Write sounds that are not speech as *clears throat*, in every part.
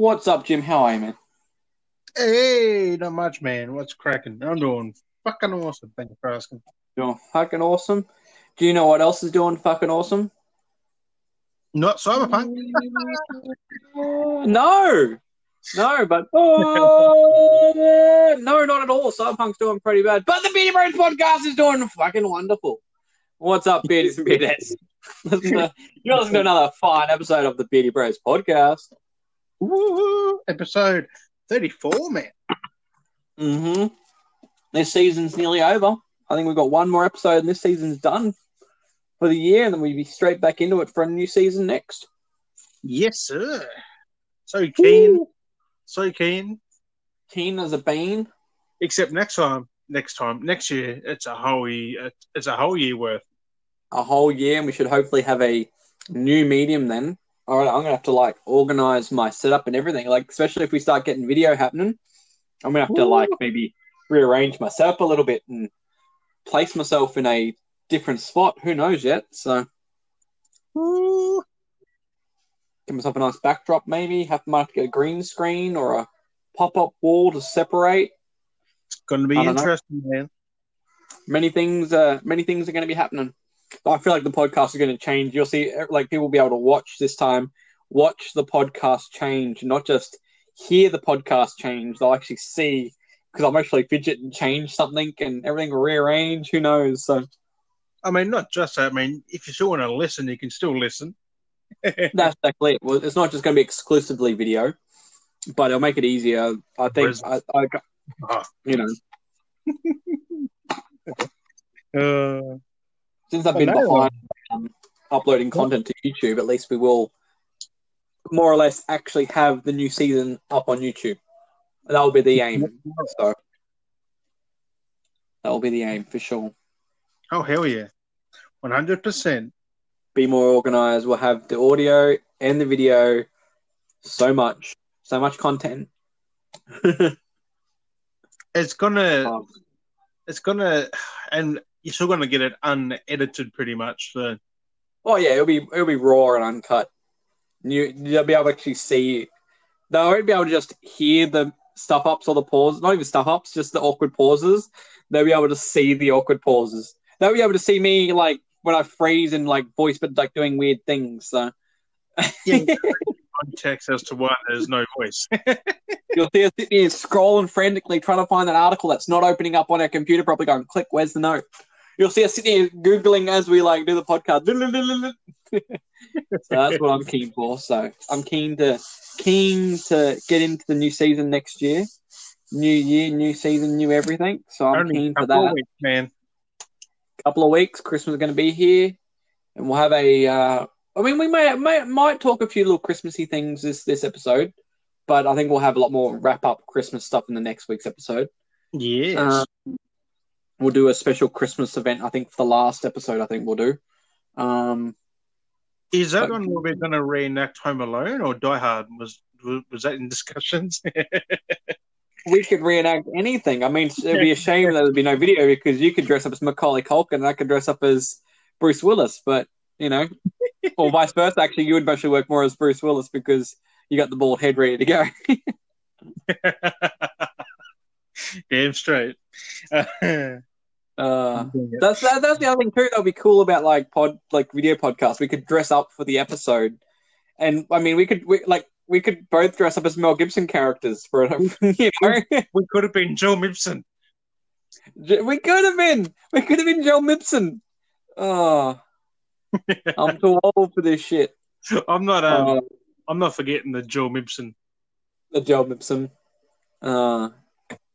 What's up, Jim? How are you, man? Hey, not much, man. What's cracking? I'm doing fucking awesome. Thank you for asking. Doing fucking awesome. Do you know what else is doing fucking awesome? Not cyberpunk. *laughs* no, no, but oh, no, not at all. Cyberpunk's doing pretty bad, but the Beardy Bros podcast is doing fucking wonderful. What's up, Beardies and *laughs* Beardettes? Uh, You're listening to another fine episode of the Beardy Bros podcast. Woo-hoo. Episode 34, man. hmm This season's nearly over. I think we've got one more episode, and this season's done for the year, and then we'll be straight back into it for a new season next. Yes, sir. So keen. So keen. Keen as a bean. Except next time, next time, next year, it's a whole year. It's a whole year worth. a whole year, and we should hopefully have a new medium then. All right, I'm gonna have to like organize my setup and everything. Like, especially if we start getting video happening, I'm gonna have to like maybe rearrange my setup a little bit and place myself in a different spot. Who knows yet? So, Woo. give myself a nice backdrop. Maybe have might have to get a green screen or a pop-up wall to separate. It's going to be I don't know. interesting, man. many things uh many things are going to be happening i feel like the podcast is going to change you'll see like people will be able to watch this time watch the podcast change not just hear the podcast change they'll actually see because I'm actually fidget and change something and everything rearrange who knows so I mean, not just that. I mean, if you still want to listen, you can still listen. *laughs* that's exactly it well, it's not just going to be exclusively video but it'll make it easier i think I, I Ah. you know *laughs* Uh, since i've been behind um, uploading content to youtube at least we will more or less actually have the new season up on youtube. That will be the aim so. That will be the aim for sure. Oh, hell yeah. 100%. be more organized. We'll have the audio and the video. So much. So much content. *laughs* It's to. Um, it's gonna and you're still gonna get it unedited pretty much so oh yeah it'll be it'll be raw and uncut you you'll be able to actually see they won't be able to just hear the stuff ups or the pauses not even stuff ups just the awkward pauses they'll be able to see the awkward pauses they'll be able to see me like when i freeze and like voice but like doing weird things so Yeah. *laughs* context as to why there's no voice *laughs* You'll see us sitting here scrolling frantically trying to find that article that's not opening up on our computer Probably going, click, where's the note? You'll see us sitting here Googling as we like do the podcast. *laughs* so that's what I'm keen for. So I'm keen to keen to get into the new season next year. New year, new season, new everything. So I'm Only keen for that. of weeks, man couple of weeks, Christmas is going to be here, and we'll have a. Uh, I mean, we may, may might talk a few little Christmassy things this this episode, but I think we'll have a lot more wrap up Christmas stuff in the next week's episode. yes Uh, We'll do a special Christmas event. I think for the last episode, I think we'll do. Um, is that but- one where we're gonna reenact home alone or die hard was was that in discussions *laughs* we could reenact anything. I mean, it'd be a shame that there'd be no video because you could dress up as Macaulay Culkin and I could dress up as Bruce Willis, but you know, or *laughs* vice versa. Actually, you would actually work more as Bruce Willis because you got the bald head ready to go. *laughs* damn straight Uh, that's that, that's the other thing too. That'll be cool about like pod like video podcasts. We could dress up for the episode, and I mean, we could we, like we could both dress up as Mel Gibson characters for *laughs* you know. we could have been Joe Mibson we could have been. We could have been Joe Mibson. Oh, *laughs* I'm too old for this shit. I'm not um, Uh, I'm not forgetting the Joe Mibson the Joe Mibson. Uh,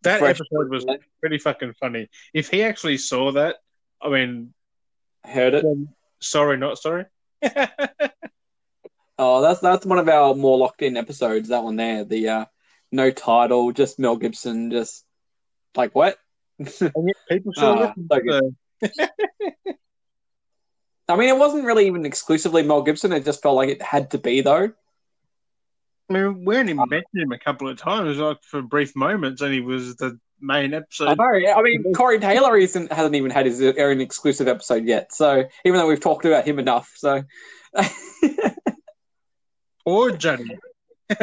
that Fresh- episode was pretty fucking funny if he actually saw that I mean heard it. sorry not sorry *laughs* Oh, that's that's one of our more locked in episodes. That one there, the uh, no title, just Mel Gibson, just like what? People *laughs* Ah, listen so. *laughs* I mean, it wasn't really even exclusively Mel Gibson. It just felt like it had to be, though. I mean, we only uh, mentioned him a couple of times, like for brief moments, and he was the main episode. I know. I mean, Corey Taylor isn't, hasn't even had his uh, own exclusive episode yet. So even though we've talked about him enough, so *laughs* Or Johnny. *laughs*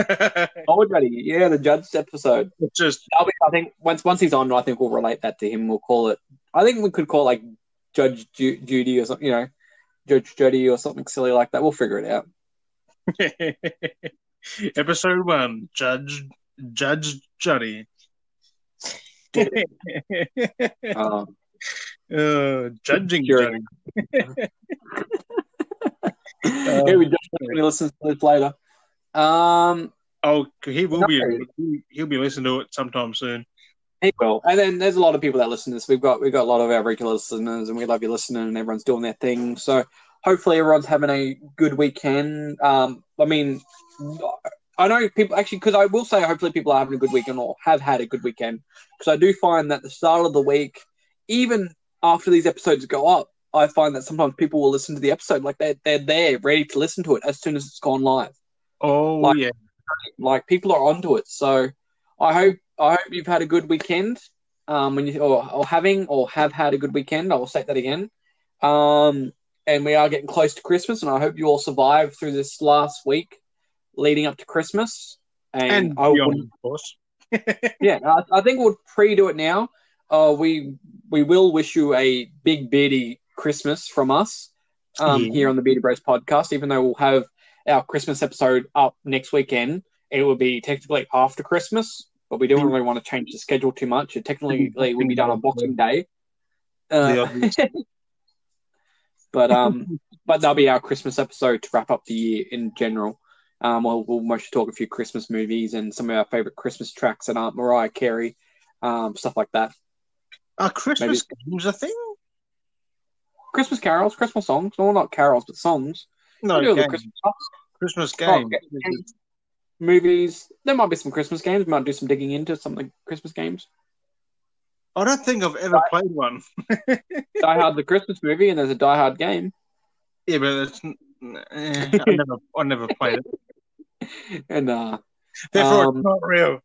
Oh, Juddy, yeah, the judge episode. it's just be, I think once once he's on, I think we'll relate that to him. We'll call it. I think we could call it like Judge Ju- Judy or something. You know, Judge Judy or something silly like that. We'll figure it out. *laughs* *laughs* episode one, Judge Judge Johnny. *laughs* Um, uh, judging. Johnny. *laughs* here we when he listens to this later. Um, Oh, he will No. be. He'll be listening to it sometime soon. he will. And then there's a lot of people that listen to this. We've got we've got a lot of our regular listeners, and we love you listening, and everyone's doing their thing. So hopefully everyone's having a good weekend. Um, I mean, I know people actually because I will say hopefully people are having a good weekend or have had a good weekend because I do find that the start of the week, even after these episodes go up, I find that sometimes people will listen to the episode like they're they're there ready to listen to it as soon as it's gone live. Oh Like- yeah, Like people are onto it. So I hope I hope you've had a good weekend. Um, when you or, or having or have had a good weekend. I will say that again. Um, and we are getting close to Christmas, and I hope you all survive through this last week leading up to Christmas. And, and I beyond, would, of course. *laughs* *laughs* yeah, I, I think we'll pre-do it now. Uh, we we will wish you a big beardy Christmas from us um, Yeah. here on the Beardy Bros podcast. Even though we'll have our Christmas episode up next weekend, it will be technically after Christmas, but we don't Mm. really want to change the schedule too much. It technically will be done on Boxing Day. Uh, *laughs* but um, but that'll be our Christmas episode to wrap up the year in general. Um, we'll, we'll mostly talk a few Christmas movies and some of our favorite Christmas tracks and Aunt Mariah Carey, um, stuff like that. Are Christmas games a thing? Christmas carols, Christmas songs. Well, not carols, but songs. No, games. Christmas. Christmas Oh, games. games. Movies. There might be some Christmas games. We might do some digging into some of the Christmas games. I don't think I've ever played one. *laughs* Die Hard, the Christmas movie, and there's a Die Hard game. Yeah, but it's, eh, I never, I never played it. *laughs* And uh, Therefore, Um, it's not real.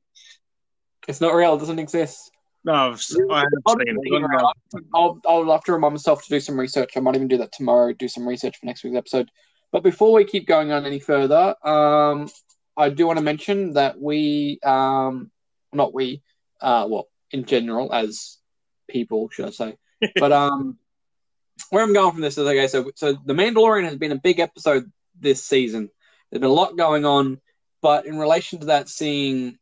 it's not real. It doesn't exist. No, I've, I I'll, seen it. I'll, I'll have to remind myself to do some research. I might even do that tomorrow, do some research for next week's episode. But before we keep going on any further, um, I do want to mention that we, um, not we, uh, well, in general, as people, should I say, *laughs* but um, where I'm going from this is okay. So, so the Mandalorian has been a big episode this season. There's been a lot going on, but in relation to that, seeing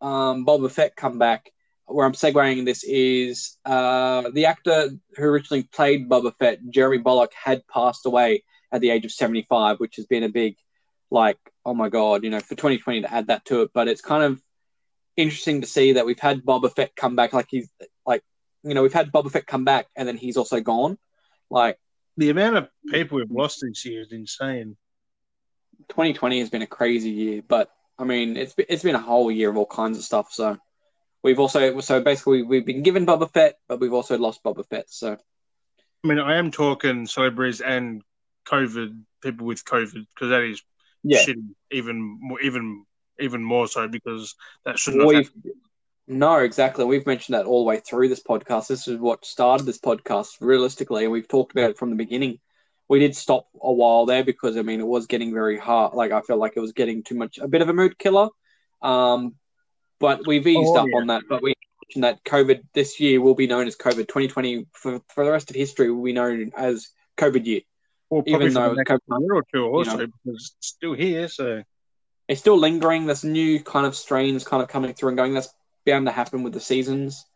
um, Boba Fett come back, where I'm segueing this is uh, the actor who originally played Boba Fett, Jeremy Bulloch, had passed away at the age of 75, which has been a big, like, oh my god, you know, for 2020 to add that to it. But it's kind of interesting to see that we've had Boba Fett come back, like he's like, you know, we've had Boba Fett come back and then he's also gone. Like The amount of people we've lost this year is insane. 2020 has been a crazy year, but I mean, it's been, it's been a whole year of all kinds of stuff. So we've also so basically we've been given Boba Fett, but we've also lost Boba Fett. So I mean, I am talking celebrities and COVID people with COVID because that is yeah, shitty. Even more, even even more so because that we've happened. no exactly. We've mentioned that all the way through this podcast. This is what started this podcast realistically, and we've talked about it from the beginning. We did stop a while there because I mean it was getting very hard. Like I felt like it was getting too much, a bit of a mood killer. Um, but we've eased Oh, up yeah. on that. But we mentioned that COVID this year will be known as COVID 2020 for for the rest of history. Will be known as COVID year. Well, even though COVID year or two also know. because it's still here. So it's still lingering. There's new kind of strains kind of coming through and going. That's bound to happen with the seasons.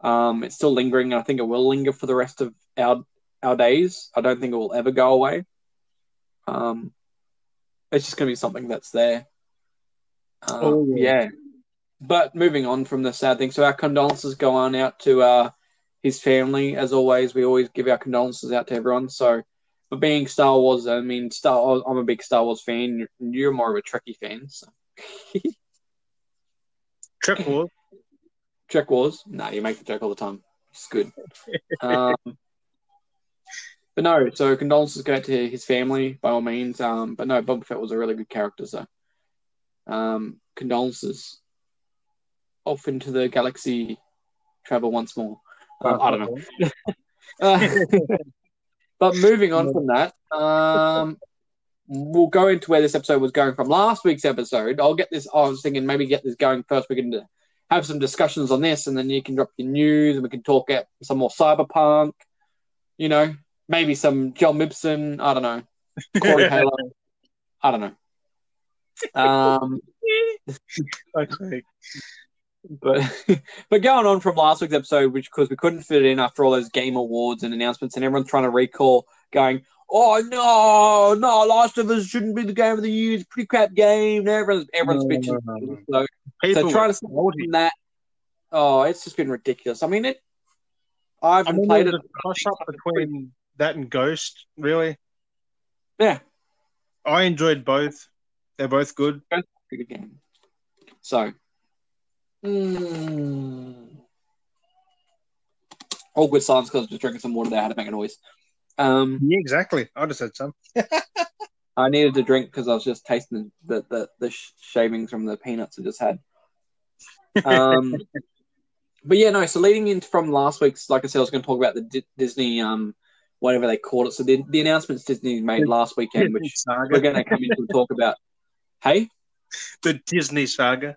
Um, it's still lingering, and I think it will linger for the rest of our our days. I don't think it will ever go away. Um, it's just going to be something that's there. Uh, Oh, yeah. yeah. But moving on from the sad thing, so our condolences go on out to uh, his family. As always, we always give our condolences out to everyone. So, but being Star Wars, I mean, Star. I'm a big Star Wars fan. You're more of a Trekkie fan. So. *laughs* Trek Wars. Trek Wars. No, you make the joke all the time. It's good. *laughs* um, but no, so condolences go out to his family by all means. Um, but no, Boba Fett was a really good character. So, um, condolences. Off into the galaxy, travel once more. Um, I don't know. *laughs* Uh, but moving on from that, um, we'll go into where this episode was going from last week's episode. I'll get this. I was thinking maybe get this going first. We can have some discussions on this, and then you can drop your news, and we can talk at some more cyberpunk. You know, maybe some John Mibson. I don't know. Corey *laughs* Taylor. I don't know. Um, *laughs* Okay. but *laughs* but going on from last week's episode, which because we couldn't fit it in after all those game awards and announcements, and everyone's trying to recall, going, "Oh no, no, Last of Us shouldn't be the game of the year. It's a pretty crap game." And everyone's everyone's No, bitching. no, no. So, People so trying to from that. Oh, it's just been ridiculous. I mean, it. I I mean, played it. a toss up between that and Ghost. Really, Yeah, I enjoyed both. They're both good. good game. So, mm, all good silence because I was just drinking some water there. I had to make a noise. Um, Yeah, exactly. I just had some. *laughs* I needed to drink because I was just tasting the the, the sh- shavings from the peanuts I just had. Um, *laughs* but yeah, no. So leading in from last week's, like I said, I was going to talk about the Di- Disney, um, whatever they called it. So the the announcements Disney made last weekend, which saga. we're going to come into and talk about. Hey, the Disney saga.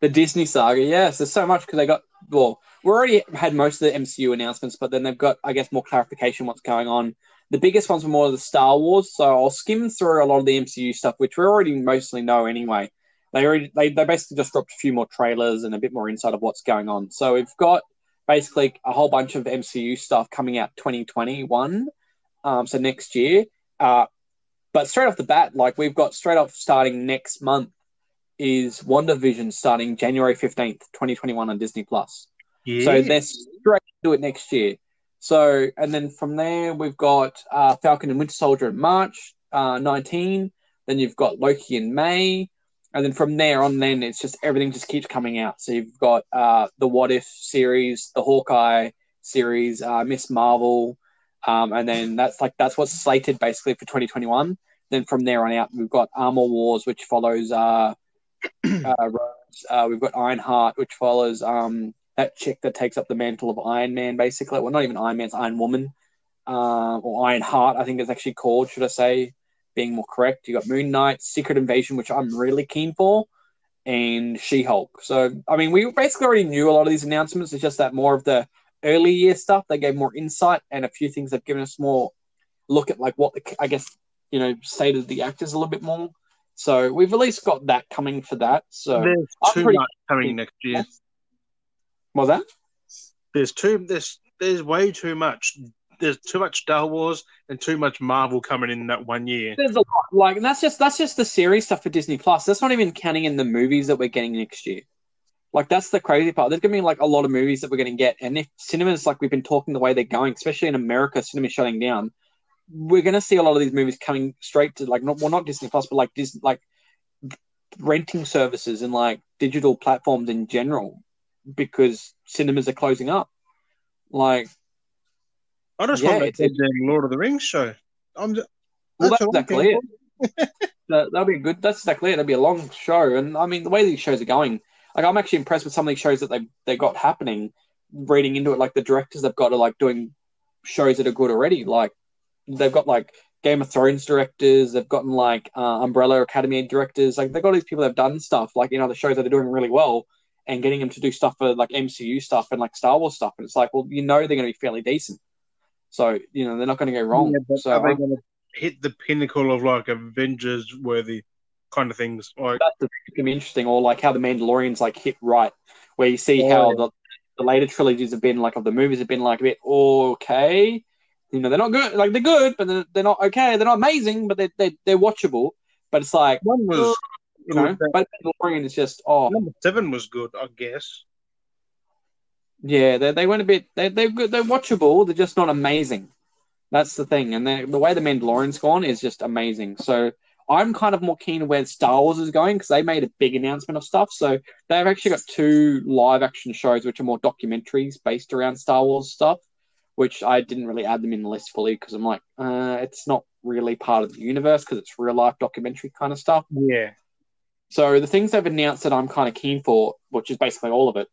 the Disney saga. Yes, there's so much because they got well. We already had most of the MCU announcements, but then they've got, I guess, more clarification what's going on. The biggest ones were more of the Star Wars, so I'll skim through a lot of the MCU stuff, which we already mostly know anyway. They already they, they basically just dropped a few more trailers and a bit more insight of what's going on. So we've got basically a whole bunch of MCU stuff coming out 2021, um, so next year. Uh, but straight off the bat, like we've got straight off starting next month is WandaVision starting January 15th, 2021 on Disney Plus. Yeah. So they're straight to it next year. So, and then from there, we've got uh, Falcon and Winter Soldier in March uh, 19. Then you've got Loki in May. And then from there on, then it's just everything just keeps coming out. So you've got uh, the What If series, the Hawkeye series, uh, Miss Marvel. Um, and then that's like, that's what's slated basically for 2021. Then from there on out, we've got Armor Wars, which follows uh, *clears throat* uh, Rhodes. Uh, we've got Ironheart, which follows um, that chick that takes up the mantle of Iron Man, basically. Well, not even Iron Man, it's Iron Woman. Uh, or Iron Heart, I think it's actually called, should I say, being more correct. You got Moon Knight, Secret Invasion, which I'm really keen for, and She Hulk. So, I mean, we basically already knew a lot of these announcements. It's just that more of the early year stuff, they gave more insight, and a few things have given us more look at, like, what the, I guess, you know, state of the actors a little bit more. So, we've at least got that coming for that. So, There's I'm too pretty- much coming next year. was that? There's too there's there's way too much. There's too much Star Wars and too much Marvel coming in that one year. There's a lot, like, and that's just that's just the series stuff for Disney Plus. That's not even counting in the movies that we're getting next year. Like, that's the crazy part. There's gonna be like a lot of movies that we're gonna get, and if cinemas, like we've been talking, the way they're going, especially in America, cinema shutting down, we're gonna see a lot of these movies coming straight to like not well, not Disney Plus, but like Disney, like renting services and like digital platforms in general, because cinemas are closing up. Like, I just Yeah, want that damn Lord of the Rings show. I'm just, Well, that's exactly it. *laughs* that, that'll be good. That's exactly it. That'll be a long show, and I mean the way these shows are going, like I'm actually impressed with some of these shows that they they got happening. Reading into it, like the directors they've got are like doing shows that are good already. Like they've got like Game of Thrones directors, they've gotten like uh, Umbrella Academy directors. Like they've got these people that have done stuff like you know the shows that are doing really well, and getting them to do stuff for like MCU stuff and like Star Wars stuff. And it's like, well, you know, they're going to be fairly decent. So you know they're not going to go wrong. Yeah, so are they going to hit the pinnacle of like Avengers worthy kind of things? Like, that's the thing be interesting, or like how the Mandalorians like hit right, where you see Oh, how the, the later trilogies have been like of the movies have been like a bit okay. You know, they're not good, like they're good, but they're, they're not okay. They're not amazing, but they're they're, they're watchable. But it's like one was, you know, but Mandalorian is just oh number seven was good, I guess. Yeah, they they went a bit they they're good, they're watchable. They're just not amazing. That's the thing, and the way the Mandalorian's gone is just amazing. So I'm kind of more keen where Star Wars is going because they made a big announcement of stuff. So they've actually got two live action shows which are more documentaries based around Star Wars stuff, which I didn't really add them in the list fully because I'm like, uh, it's not really part of the universe because it's real life documentary kind of stuff. Yeah. So the things they've announced that I'm kind of keen for, which is basically all of it,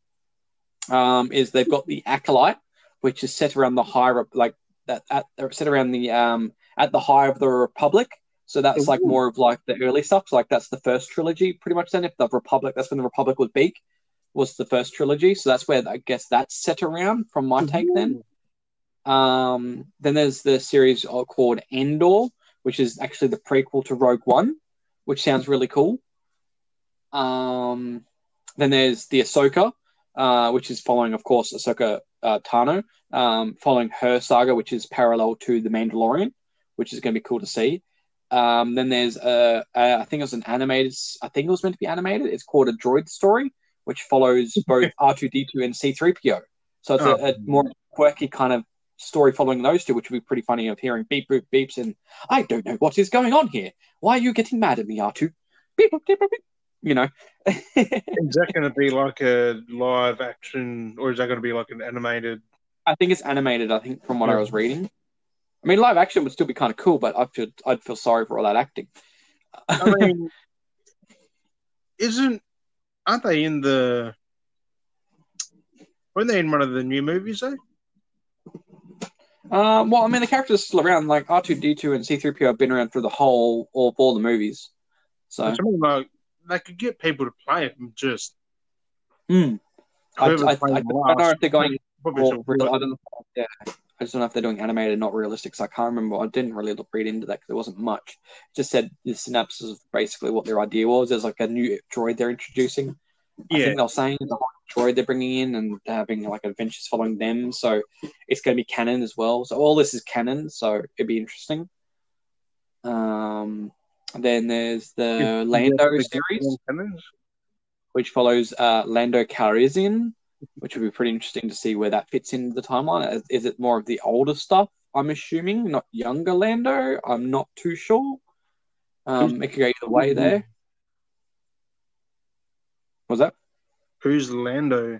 um, is they've got the acolyte, which is set around the high, Rep- like that, at, set around the um at the high of the Republic. So that's like more of like the early stuff. So like that's the first trilogy, pretty much. Then if the Republic, that's when the Republic was big, was the first trilogy. So that's where I guess that's set around from my take. Then, um, then there's the series called Andor, which is actually the prequel to Rogue One, which sounds really cool. Um, then there's the Ahsoka, uh, which is following, of course, Ahsoka uh, Tano, um, following her saga, which is parallel to the Mandalorian, which is going to be cool to see. Um, then there's a, a, I think it was an animated, I think it was meant to be animated. It's called a Droid Story, which follows *laughs* both R2D2 and C3PO. So it's Oh. a, a more quirky kind of story following those two, which would be pretty funny of hearing beep, boop, beeps, and I don't know what is going on here. Why are you getting mad at me, R2? Beep, boop, beep, boop, beep. You know. *laughs* Is that going to be like a live action, or is that going to be like an animated? I think it's animated. I think from what I was reading. I mean, live action would still be kind of cool, but I feel I'd feel sorry for all that acting. I mean, *laughs* isn't aren't they in the? Weren't they in one of the new movies though? Um, well, I mean, the characters are still around. Like R two D two and C three PO have been around through the whole all of all the movies. So, I mean, like they could get people to play it and just. hmm. I, I, I, I, don't know if they're going real, I don't know. Yeah, I just don't know if they're doing animated, not realistic. 'cause I can't remember. I didn't really look read into that because there wasn't much. It just said the synopsis of basically what their idea was. There's like a new droid they're introducing. Yeah. I think they're saying the whole droid they're bringing in and having like adventures following them. So it's going to be canon as well. So all this is canon. So it'd be interesting. Um, then there's the Lando series which follows uh, Lando Calrissian, which would be pretty interesting to see where that fits into the timeline. Is, is it more of the older stuff? I'm assuming, not younger Lando. I'm not too sure. Um, it could go either way there. Was that Who's Lando?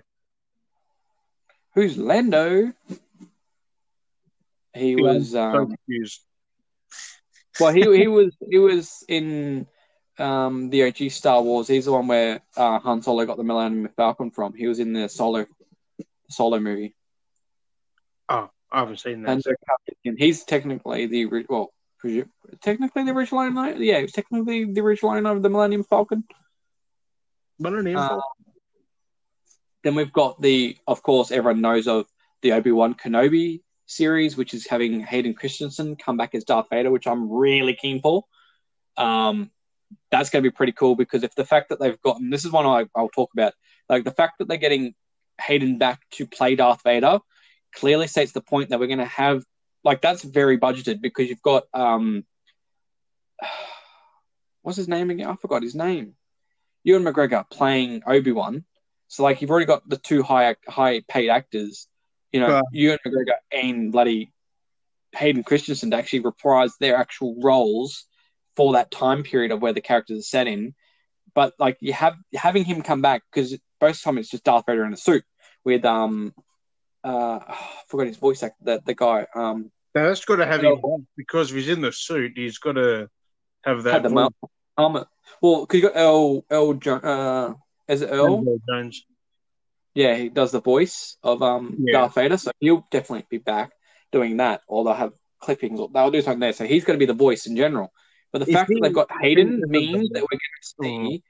who's Lando? He was so um, confused. Well, he he *laughs* was he was in um, the OG Star Wars. He's the one where uh, Han Solo got the Millennium Falcon from. He was in the Solo Solo movie. Oh, I haven't seen that. Calrissian. He's technically the well, technically the original owner. Yeah, he's technically the original owner of the Millennium Falcon. Millennium Uh, Falcon. Then we've got the, of course, everyone knows of the Obi Wan Kenobi series, which is having Hayden Christensen come back as Darth Vader, which I'm really keen for. Um, that's going to be pretty cool because if the fact that they've gotten this is one I, I'll talk about, like the fact that they're getting Hayden back to play Darth Vader clearly states the point that we're going to have like that's very budgeted because you've got um, *sighs* what's his name again? I forgot his name. Ewan McGregor playing Obi Wan. So like you've already got the two high high paid actors, you know, Right. Ewan McGregor and bloody Hayden Christensen to actually reprise their actual roles for that time period of where the characters are set in. But like you have having him come back because most of time it's just Darth Vader in a suit with um uh *sighs* I forgot his voice actor the, the guy um Now, that's got to have him because if he's in the suit, he's got to have that. had the armor. Well, because you got Earl Earl uh is it Earl? Andrew Jones. Yeah, he does the voice of um Yeah. Darth Vader, so he'll definitely be back doing that, or they'll have clippings, or they'll do something there. So he's going to be the voice in general. But the Is fact he- that they've got Hayden means that we're going to see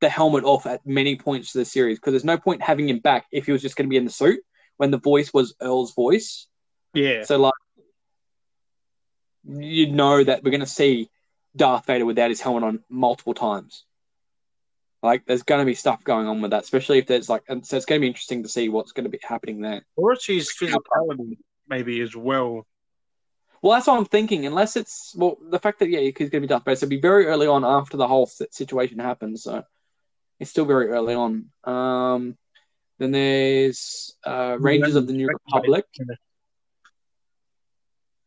the helmet off at many points of the series because there's no point having him back if he was just going to be in the suit when the voice was Earl's voice. Yeah. So like, you know that we're going to see Darth Vader without his helmet on multiple times. Like, there's going to be stuff going on with that, especially if there's like, and so it's going to be interesting to see what's going to be happening there. Or it's his physicality, maybe as well. Well, that's what I'm thinking. Unless it's well, the fact that yeah, he's going to be Darth Vader, so it'll be very early on after the whole situation happens. So it's still very early on. Um, then there's uh, Rangers of the New Republic.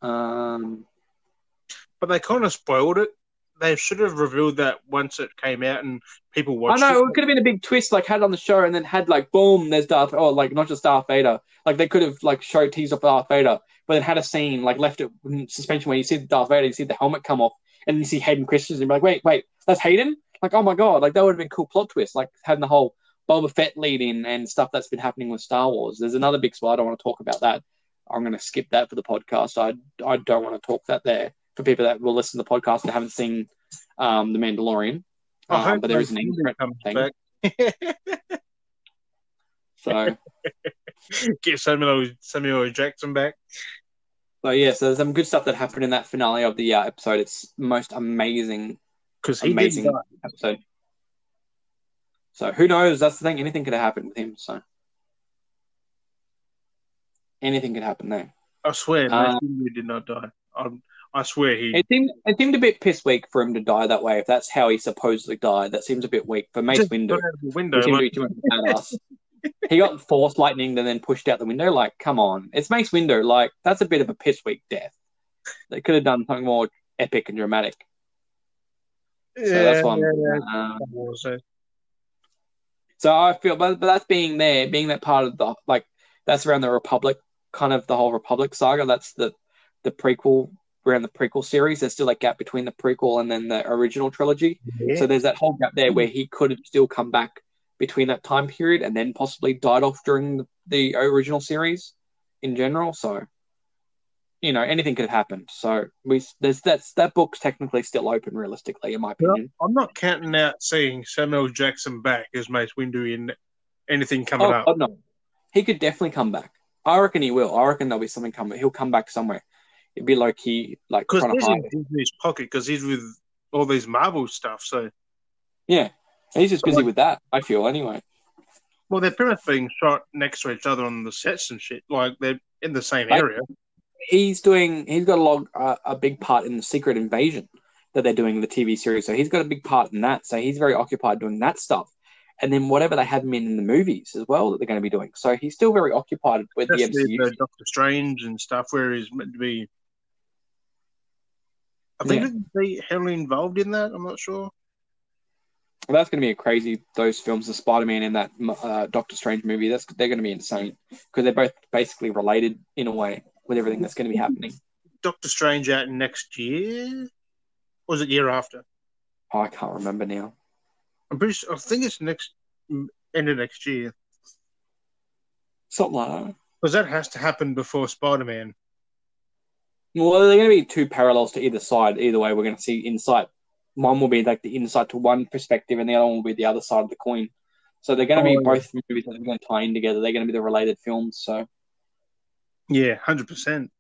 Um, But they kind of spoiled it. They should have revealed that once it came out and people watched. I know it. it could have been a big twist, like had it on the show, and then had like boom, there's Darth, or like not just Darth Vader. Like they could have like showed teased up Darth Vader, but then had a scene like left it in suspension where you see Darth Vader, you see the helmet come off, and you see Hayden Christensen, and be like, wait, wait, that's Hayden. Like, oh my god, like that would have been a cool plot twist, like having the whole Boba Fett lead in and stuff that's been happening with Star Wars. There's another big spot. I don't want to talk about that. I'm going to skip that for the podcast. I I don't want to talk that there. For people that will listen to the podcast that haven't seen um, The Mandalorian. I Um, hope but there is an end thing. back. So, *laughs* Get Samuel Samuel Jackson back. so yeah, so there's some good stuff that happened in that finale of the uh, episode. It's most amazing Because he amazing episode. So who knows? That's the thing. Anything could have happened with him. So anything could happen there. I swear, Uh, Mace Windu did not die. I, I swear he. It seemed it seemed a bit piss weak for him to die that way. If that's how he supposedly died, that seems a bit weak for Mace Windu. got out of the window. He seemed to like, be too much of a badass. he got force lightning and then pushed out the window. Like, come on, it's Mace Windu. Like, that's a bit of a piss weak death. They could have done something more epic and dramatic. So that's why. Yeah, yeah. Uh, so, So I feel, but, but that's being there, being that part of the like that's around the Republic, kind of the whole Republic saga. That's the the prequel around the prequel series. There's still a gap between the prequel and then the original trilogy. yeah. So there's that whole gap there where he could have still come back between that time period and then possibly died off during the, the original series in general. So you know anything could have happened. So we there's that's that book's technically still open realistically in my Well, opinion. I'm not counting out seeing Samuel Jackson back as Mace Windu in anything coming Oh, up. God, no. He could definitely come back. I reckon he will. I reckon there'll be something coming. He'll come back somewhere. It'd be like he like Because he's in. Disney's pocket because he's with all these Marvel stuff. So, Yeah, he's just busy with that. I feel anyway. well, they're pretty much being shot next to each other on the sets and shit. Like they're in the same Like- area. He's doing. He's got a log uh, a big part in the Secret Invasion that they're doing in the TV series. So he's got a big part in that. So he's very occupied doing that stuff. And then whatever they have him in in the movies as well that they're going to be doing. So he's still very occupied with the MCU. the Doctor Strange and stuff, where he's meant to be. I think Yeah. be heavily involved in that. I'm not sure. Well, that's going to be a crazy. Those films, the Spider-Man and that uh, Doctor Strange movie, that's they're going to be insane because they're both basically related in a way with everything that's going to be happening. Doctor Strange out next year, or was it year after? Oh, I can't remember now. I'm pretty sure. I think it's next end of next year Something like that. because that has to happen before Spider Well, they're going to be two parallels to either side. Either way, we're going to see insight. One will be like the insight to one perspective, and the other one will be the other side of the coin. So they're going to be Oh, both movies that are going to tie in together. They're going to be the related films. So Yeah, hundred percent.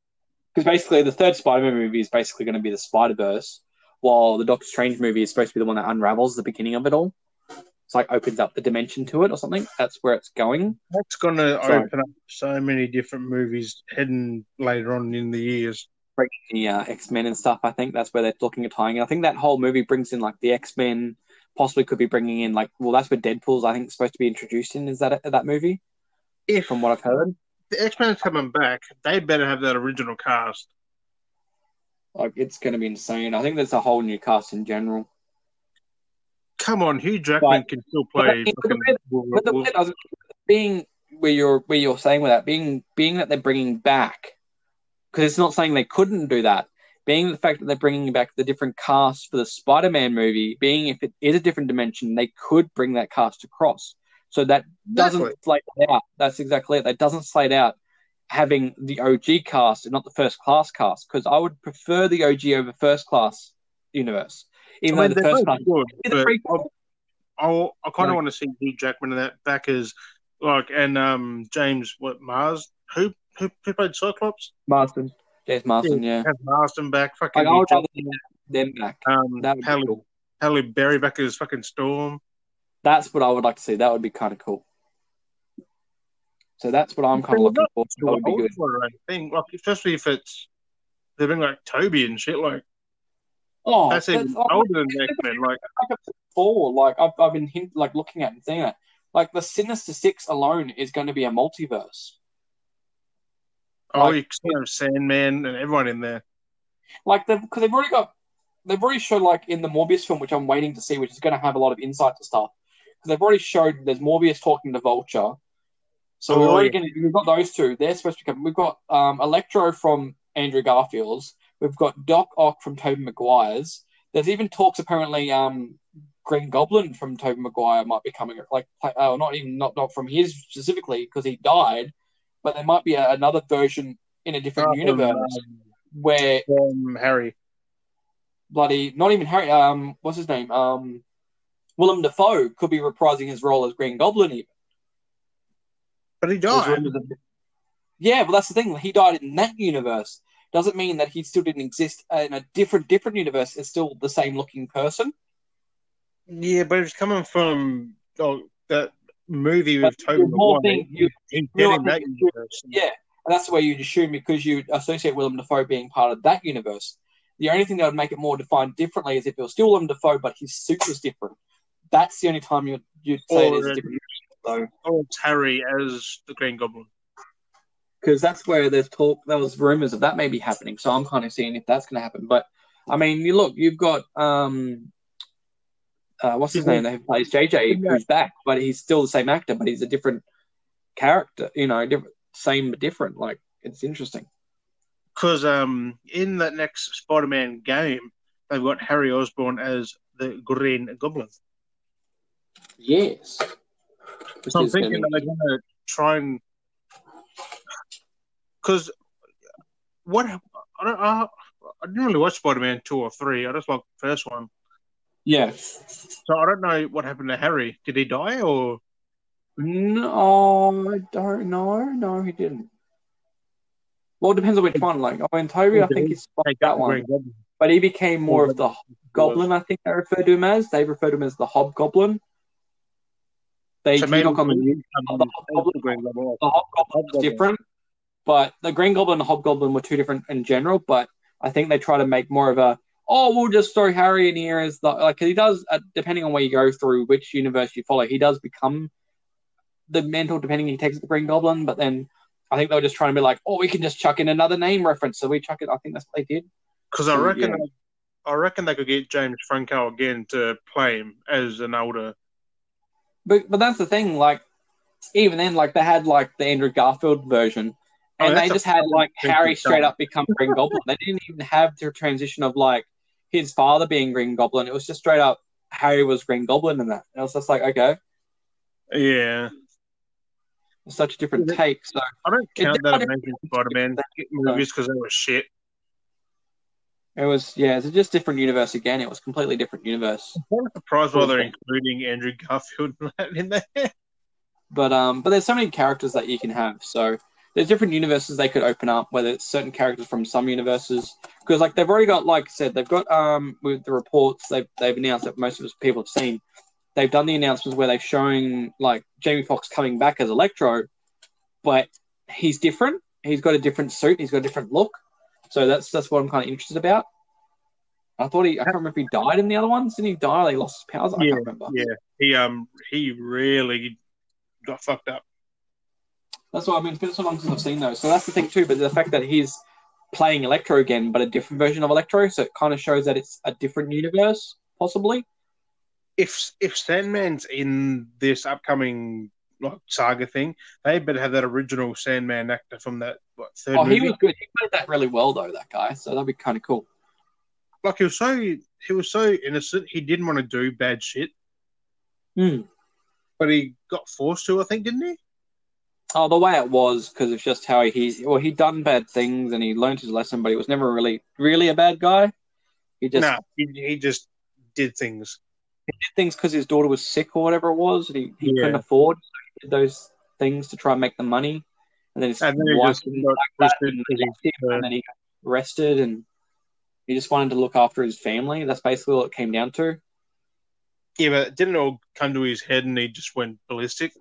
because basically the third Spider-Man movie is basically going to be the Spider Verse, while the Doctor Strange movie is supposed to be the one that unravels the beginning of it all. It's like opens up the dimension to it or something. That's where it's going. That's going to Sorry. open up so many different movies heading later on in the years. The uh, X Men and stuff. I think that's where they're looking at tying. I think that whole movie brings in like the X Men. Possibly could be bringing in like well, that's where Deadpool's I think supposed to be introduced in. Is that that movie? If From what I've heard, the X Men's coming back, they better have that original cast. like it's going to be insane. I think there's a whole new cast in general. Come on, Hugh Jackman But- can still but play. the- fucking But I being where you're where you're saying with that being being that they're bringing back because it's not saying they couldn't do that. Being the fact that they're bringing back the different cast for the Spider-Man movie, being if it is a different dimension, they could bring that cast across. So that doesn't Exactly. slate out. That's exactly it. That doesn't slate out having the OG cast and not the first class cast because I would prefer the OG over first class universe. Even I mean, though the first class good, the but prequel. I, I kind of want to see Hugh Jackman in that back as like and um James what Mars who who, who played Cyclops Marsden, James Marsden, yeah. have Marsden back fucking Like, I would rather see them back. Um That would be Halle, cool. Halle Berry back as fucking Storm. That's what I would like to see. That would be kind of cool. So that's what I'm kind of looking for. That would be good. I think, like especially if it's they've been like Tobey and shit. Like Oh, that's even oh, older than X Men. Like like four. Like I've, I've been hint, like looking at and seeing that. Like the Sinister Six alone is going to be a multiverse. Oh, Like- have Sandman and everyone in there. Like they've because they've already got they've already showed like in the Morbius film, which I'm waiting to see, which is going to have a lot of insight to stuff. Because they've already showed there's Morbius talking to Vulture. So we're Oh, already yeah. getting we've got those two. They're supposed to come. We've got um, Electro from Andrew Garfield's. We've got Doc Ock from Tobey Maguire's. There's even talks apparently um, Green Goblin from Tobey Maguire might be coming. Like uh, not even not not from his specifically because he died, but there might be a, another version in a different Um, universe where um, Harry. bloody not even Harry. Um, what's his name? Um, Willem Dafoe could be reprising his role as Green Goblin. Even. But he died. Yeah, well, that's the thing. He died in that universe. Doesn't mean that he still didn't exist in a different different universe. It's still the same looking person. Yeah, but it's coming from oh, that movie with But Tobey Maguire. thing, you- He's you in I that think universe. Yeah, and that's the way you'd assume because you associate Willem Dafoe being part of that universe. The only thing that would make it more defined differently is if it was still Willem Dafoe, but his suit was different. That's the only time you'd, you'd say it Or, is different. So, Or it's Harry as the Green Goblin. because that's where there's talk, there was rumors of that maybe happening. So I'm kind of seeing if that's going to happen. But I mean, you look, you've got um, uh, what's his name? That plays JJ, Yeah. who's back, but he's still the same actor, but he's a different character. You know, different, same but different. Like it's interesting. Because um, in that next Spider-Man game, they've got Harry Osborn as the Green Goblin. Yes. So I'm gonna thinking that they're going to try and because what I don't I, I didn't really watch Spider-Man two or three. I just like the first one. Yeah. So I don't know what happened to Harry. Did he die or No, I don't know. No, he didn't. Well, it depends on which one. Like, oh, in Tobey, I think he's take that one. But he became more of the Goblin, I think they refer to him as. They refer to him as the Hobgoblin. They So you maybe look on the um, the Hobgoblin, the Green Goblin. the Hobgoblin was different, but the Green Goblin and the Hobgoblin were two different in general. But I think they try to make more of a oh, we'll just throw Harry in here as the like 'cause he does. Uh, depending on where you go through, which universe you follow, he does become the mental. Depending, he takes the Green Goblin, but then. I think they were just trying to be like, oh, we can just chuck in another name reference. So we chuck it. I think that's what they did. Because I reckon yeah. I reckon they could get James Franco again to play him as an older. But but that's the thing. Like even then, like they had like the Andrew Garfield version, Oh, and that's they just had like Harry straight up become Green Goblin. They didn't even have the transition of like his father being Green Goblin. It was just straight up Harry was Green Goblin in that. And I was just like, okay, Yeah, it's such a different Yeah. take. So I don't count that did- Amazing Spider-Man movies because they were shit. it was yeah, it's just different universe again. It was completely different universe. I'm surprised why they're including Andrew Garfield *laughs* in there. But um, but there's so many characters that you can have. So there's different universes they could open up, whether it's certain characters from some universes. Because like they've already got, like I said, they've got um with the reports they've they've announced that most of us people have seen. They've done the announcements where they've shown like Jamie Foxx coming back as Electro, but he's different. He's got a different suit. He's got a different look. So that's that's what I'm kind of interested about. I thought he, I can't remember if he died in the other ones. Didn't he die? He lost his powers. I Yeah, can't remember. Yeah, he um he really got fucked up. That's what I mean. It's been so long since I've seen those. So that's the thing too. But the fact that he's playing Electro again, but a different version of Electro, so it kind of shows that it's a different universe, possibly. If if Sandman's in this upcoming like saga thing, they better have that original Sandman actor from that what, third Oh, movie. he was good. He played that really well, though. That guy. So that'd be kind of cool. like he was so he was so innocent. He didn't want to do bad shit, Hmm. but he got forced to. I think didn't he? Oh, the way it was because it's just how he's well, he'd done bad things and he learned his lesson, but he was never really, really a bad guy. He just no, he, he just did things. He did things because his daughter was sick or whatever it was. And he, he Yeah. couldn't afford. So he did those things to try and make the money, and then his And then he wife just didn't like that, and, and then he got arrested, and he just wanted to look after his family. That's basically what it came down to. Yeah, but it didn't all come to his head and he just went ballistic.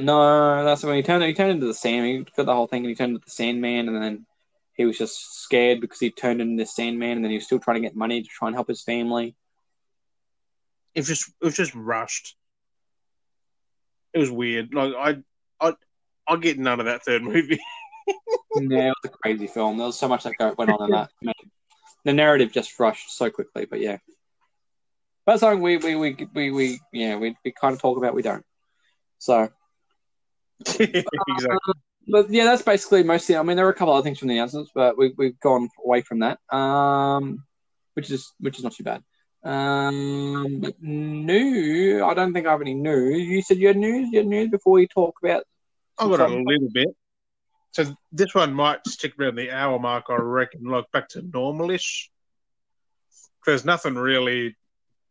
No, that's when he turned. He turned into the Sand. He got the whole thing, and he turned into the Sandman, and then he was just scared because he turned into the Sandman, and then he was still trying to get money to try and help his family. It was just it was just rushed. It was weird. Like I I I'll get none of that third *laughs* movie. yeah, it was a crazy film. There was so much that went on in that. *laughs* The narrative just rushed so quickly, but yeah. That's something we we we we, we yeah we, we kind of talk about. We don't. So, *laughs* exactly. but yeah, that's basically mostly. I mean, there were a couple other things from the announcements, but we we've gone away from that. Um, which is which is not too bad. Um, but new. I don't think I have any news. You said you had news. You had news before we talk about. I got a little bit. So this one might stick around the hour mark, I reckon, like back to normalish. There's nothing really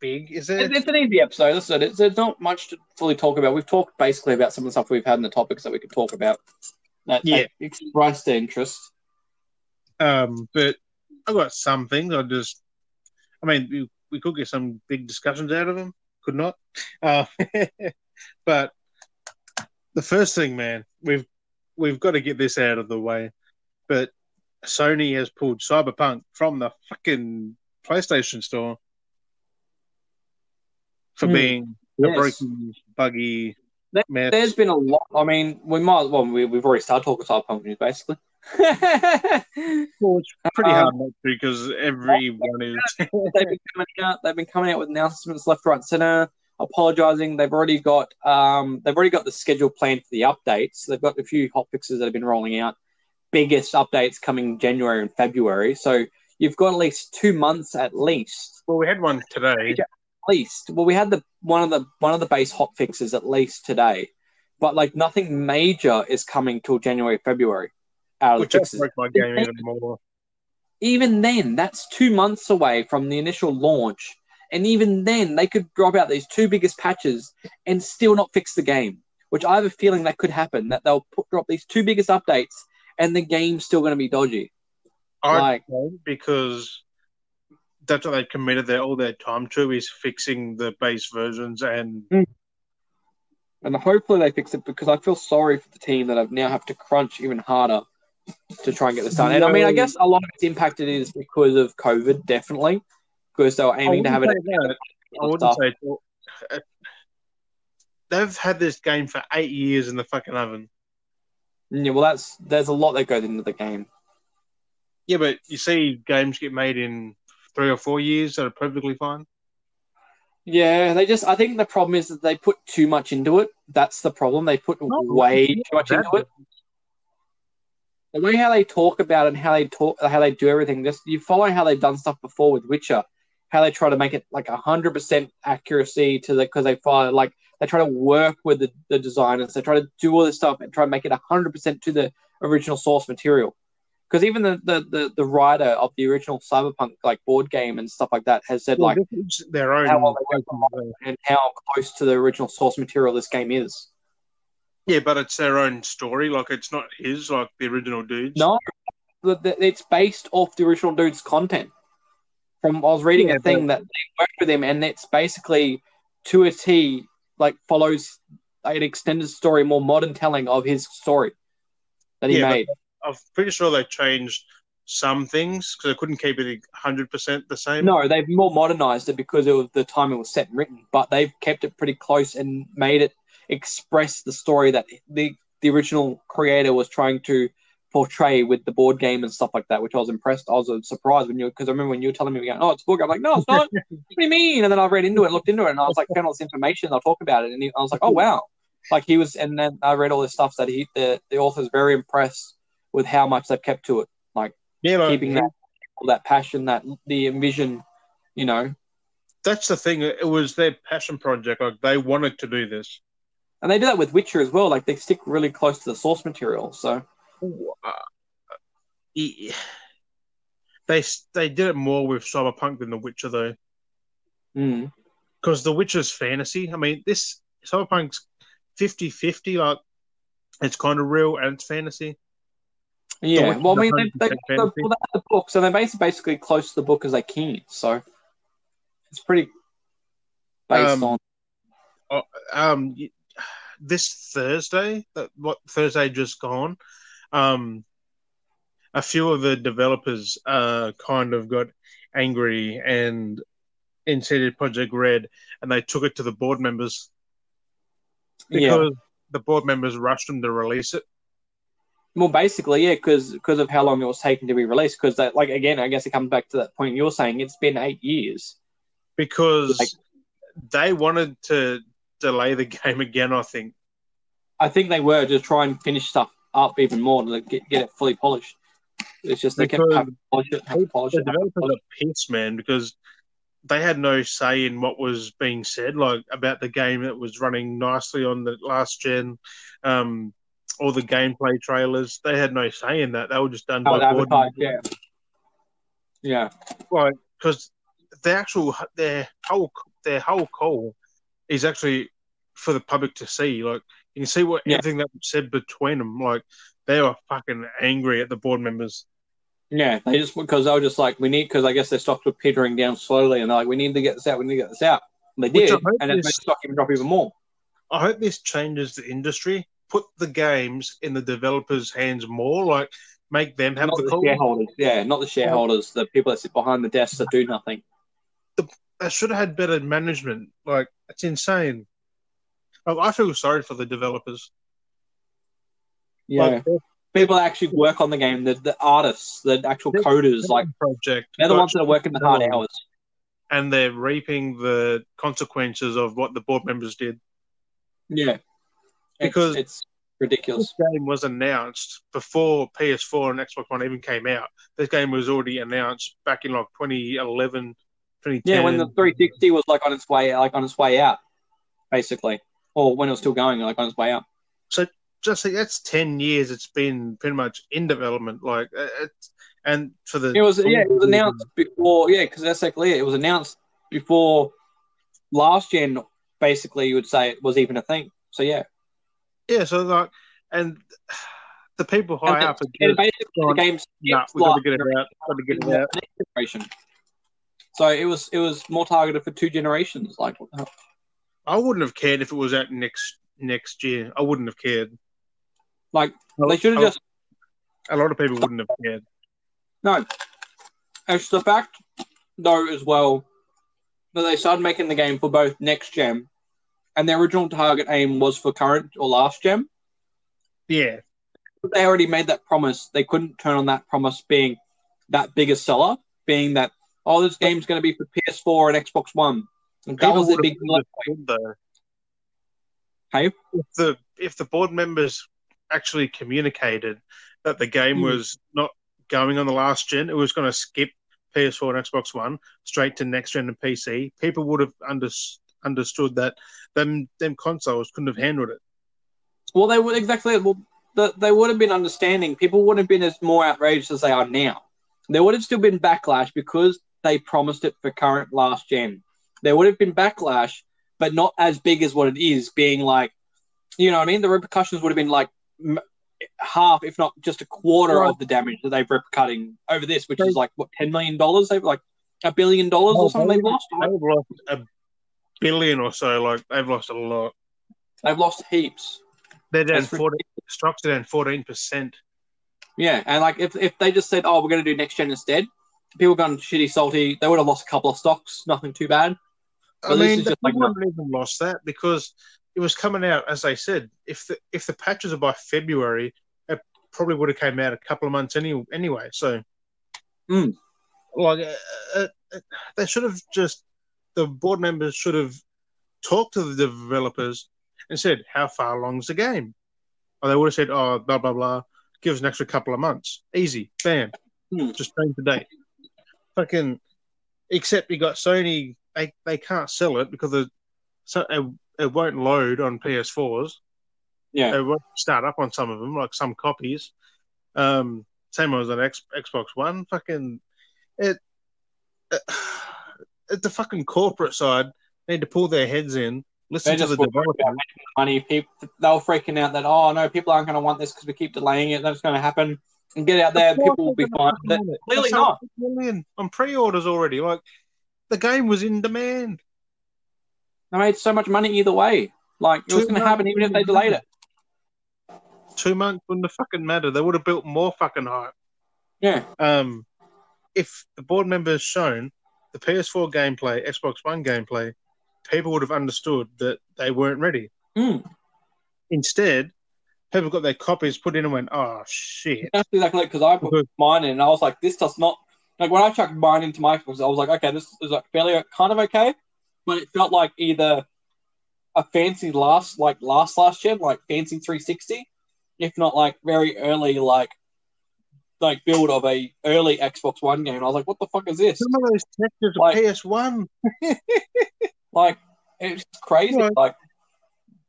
big, is there? It's, it's an easy episode. Listen, it's, there's not much to fully talk about. We've talked basically about some of the stuff we've had in the topics that we could talk about. That, Yeah. that expressed interest. Um, but I've got some things. I just, I mean, we, we could get some big discussions out of them. Could not. Uh, *laughs* but the first thing, man, we've we've got to get this out of the way. But Sony has pulled Cyberpunk from the fucking PlayStation store for Hmm. being a broken, buggy There- mess. There's been a lot. I mean, we might. Well, we, we've already started talking cyberpunk news, basically. *laughs* Well, it's pretty Um, hard not to because everyone is. they've been coming out. They've been coming out with announcements left, right, center. Apologizing. They've already got. Um, they've already got the schedule planned for the updates. They've got a few hot fixes that have been rolling out. Biggest updates coming January and February. So you've got at least two months at least. well, we had one today. Least. Well, we had the one of the one of the base hot fixes at least today, but like nothing major is coming till January, February. Out of Which the just fixes. broke my game even more. even then, that's two months away from the initial launch. And even then, they could drop out these two biggest patches and still not fix the game, which I have a feeling that could happen. That they'll put, drop these two biggest updates and the game's still going to be dodgy. I Like- because that's what they committed their all their time to is fixing the base versions and And hopefully they fix it because I feel sorry for the team that I've now have to crunch even harder to try and get this done. And I mean, I guess a lot of it's impacted is because of COVID, definitely, because they were aiming to have it. I wouldn't say that. I wouldn't say it's- uh, they've had this game for eight years in the fucking oven. Yeah, well, that's there's a lot that goes into the game. Yeah, but you see games get made in three or four years that are perfectly fine. Yeah, they just. I think the problem is that they put too much into it. That's the problem. They put No, way too much into it. The way how they talk about it and how they talk, how they do everything. Just you follow how they've done stuff before with Witcher, how they try to make it like hundred percent accuracy to the because they follow like they try to work with the, the designers. They try to do all this stuff and try to make it hundred percent to the original source material. Because even the, the, the, the writer of the original Cyberpunk like board game and stuff like that has said Well, like their own. how well and how close to the original source material this game is. Yeah, but it's their own story. Like it's not his, like the original dudes. No, the- the- it's based off the original dude's content. From I was reading Yeah, a thing that they worked with him, and it's basically to a T, like follows an extended story, more modern telling of his story that he Yeah, but- made. I'm pretty sure they changed some things because they couldn't keep it 100 percent the same. No, they've more modernized it because of the time it was set and written, but they've kept it pretty close and made it express the story that the the original creator was trying to portray with the board game and stuff like that, which I was impressed. I was surprised when you because I remember when you were telling me, going, "Oh, it's a book." I'm like, "No, it's not." *laughs* what do you mean? And then I read into it, looked into it, and I was like, found all this information. I'll talk about it, and he, I was like, "Oh wow!" Like he was, and then I read all this stuff that he the the author's very impressed with how much they've kept to it, yeah, like, keeping that that passion, that the envision, you know. that's the thing. It was their passion project. Like they wanted to do this. And they do that with Witcher as well. Like they stick really close to the source material. So *sighs* Uh, e- they they did it more with Cyberpunk than The Witcher though, mm. because The Witcher's fantasy. I mean, this Cyberpunk's 50-50, Like it's kind of real and it's fantasy. Yeah. Witcher's Well, I mean, they, they, 100% the, well, they the book, so they're basically basically close to the book as they can. So it's pretty based Um, on. um this Thursday, that what Thursday just gone, um, a few of the developers uh kind of got angry and instead Projekt Red, and they took it to the board members Yeah. because the board members rushed them to release it. Well, basically, yeah, because of how long it was taking to be released. Because that, like, again, I guess it comes back to that point you're saying. It's been eight years. because Like- they wanted to delay the *laughs* game again. I think I think they were to try and finish stuff up even more to get, get it fully polished. It's just they kept Because having to polish it, having to polish the it. developers are pissed, man, because they had no say in what was being said, like about the game that was running nicely on the last gen. Um, all the gameplay trailers. They had no say in that. They were just done How by board yeah. Yeah. Right, because the actual their whole their whole call is actually for the public to see. Like you can see what Yeah. everything that was said between them. Like they were fucking angry at the board members. Yeah, they just because they were just like we need because I guess their stocks were petering down slowly, and they're like we need to get this out, we need to get this out. And they Which did, and it made stock even drop even more. I hope this changes the industry. Put the games in the developers' hands more. Like make them have Not the the shareholders, yeah, not the shareholders, the people that sit behind the desks that do nothing. They should have had better management. Like it's insane. Like, I feel sorry for the developers. Yeah, Like, people that actually work on the game, the, the artists, the actual coders, like project. they're the ones that are working the hard um, hours. and they're reaping the consequences of what the board members did. Yeah, Because- it's, ridiculous. This game was announced before PS4 and Xbox One even came out. This game was already announced back in like 2011, 2010. Yeah, when the 360 was like on its way, like on its way out, basically, or when it was still going, like on its way out. So just like, that's 10 years it's been pretty much in development. Like, uh, it's, and for the It was yeah, it was announced before yeah, because that's like it. It was announced before last gen. Basically, you would say it was even a thing. So yeah, yeah. So like, and *sighs* the people high and, up are and just, basically the game's nah, we got to get it out. Got to get it out. generation. So it was it was more targeted for two generations. Like what the hell? I wouldn't have cared if it was out next next year. I wouldn't have cared. like they should have just A lot of people wouldn't have cared. no. It's the fact though as well that they started making the game for both next gen and their original target aim was for current or last gen. Yeah, they already made that promise. They couldn't turn on that promise being that big a seller, being that oh, this game's going to be for PS4 and Xbox One. And that People was the would big understood, though. Hey? If the if the board members actually communicated that the game Hmm. was not going on the last gen, it was going to skip PS4 and Xbox One straight to next gen and PC. People would have under, understood that them them consoles couldn't have handled it. Well, they would exactly. Well, the, they would have been understanding. People wouldn't have been as more outraged as they are now. There would have still been backlash because they promised it for current last gen. There would have been backlash, but not as big as what it is. Being like, you know, what I mean, the repercussions would have been like m- half, if not just a quarter Right. of the damage that they've repercutting over this, which is like what ten million dollars. They've like a billion dollars Oh, or something. They've lost. They've lost a billion or so. Like they've lost a lot. They've lost heaps. They're down That's fourteen. Stocks are down fourteen percent. Yeah, and like if, if they just said, "Oh, we're going to do next gen instead," people gone shitty salty. They would have lost a couple of stocks. Nothing too bad. I But this mean, is they just like wouldn't even lost that because it was coming out, as they said. If the if the patches are by February, it probably would have came out a couple of months any, anyway. So, Hmm. like, uh, uh, uh, they should have just the board members should have talked to the developers and said, "How far along's the game?" Or they would have said, "Oh, blah blah blah." Give us an extra couple of months. Easy, bam. Hmm. Just change the date. Fucking. Except you got Sony. They they can't sell it because the so it, it won't load on PS4s. Yeah, It won't start up on some of them, like some copies. Um, same as on X, Xbox One. Fucking it, it. At the fucking corporate side, need to pull their heads in, listen to the developers. money. People they were freaking out that oh no, people aren't going to want this because we keep delaying it. That's going to happen. And get out there, course people will be fine. Clearly not. million on pre-orders already. Like the game was in demand. They made so much money either way. Like it was going to happen even if they delayed it. Two months wouldn't have fucking mattered. They would have built more fucking hype. Yeah, um, if the board members shown the PS4 gameplay, Xbox One gameplay, people would have understood that they weren't ready. Mm. Instead, people got their copies put in and went, "Oh shit!" that's exactly because I put *laughs* mine in. and I was like, this does not like when I chucked mine into my Xbox. I was like, okay, this is like fairly kind of okay, but it felt like either a fancy last like last last gen, like fancy 360, if not like very early like like build of a early Xbox One game. And I was like, what the fuck is this? Some of those textures Like- are PS1. *laughs* Like it's crazy. Right. Like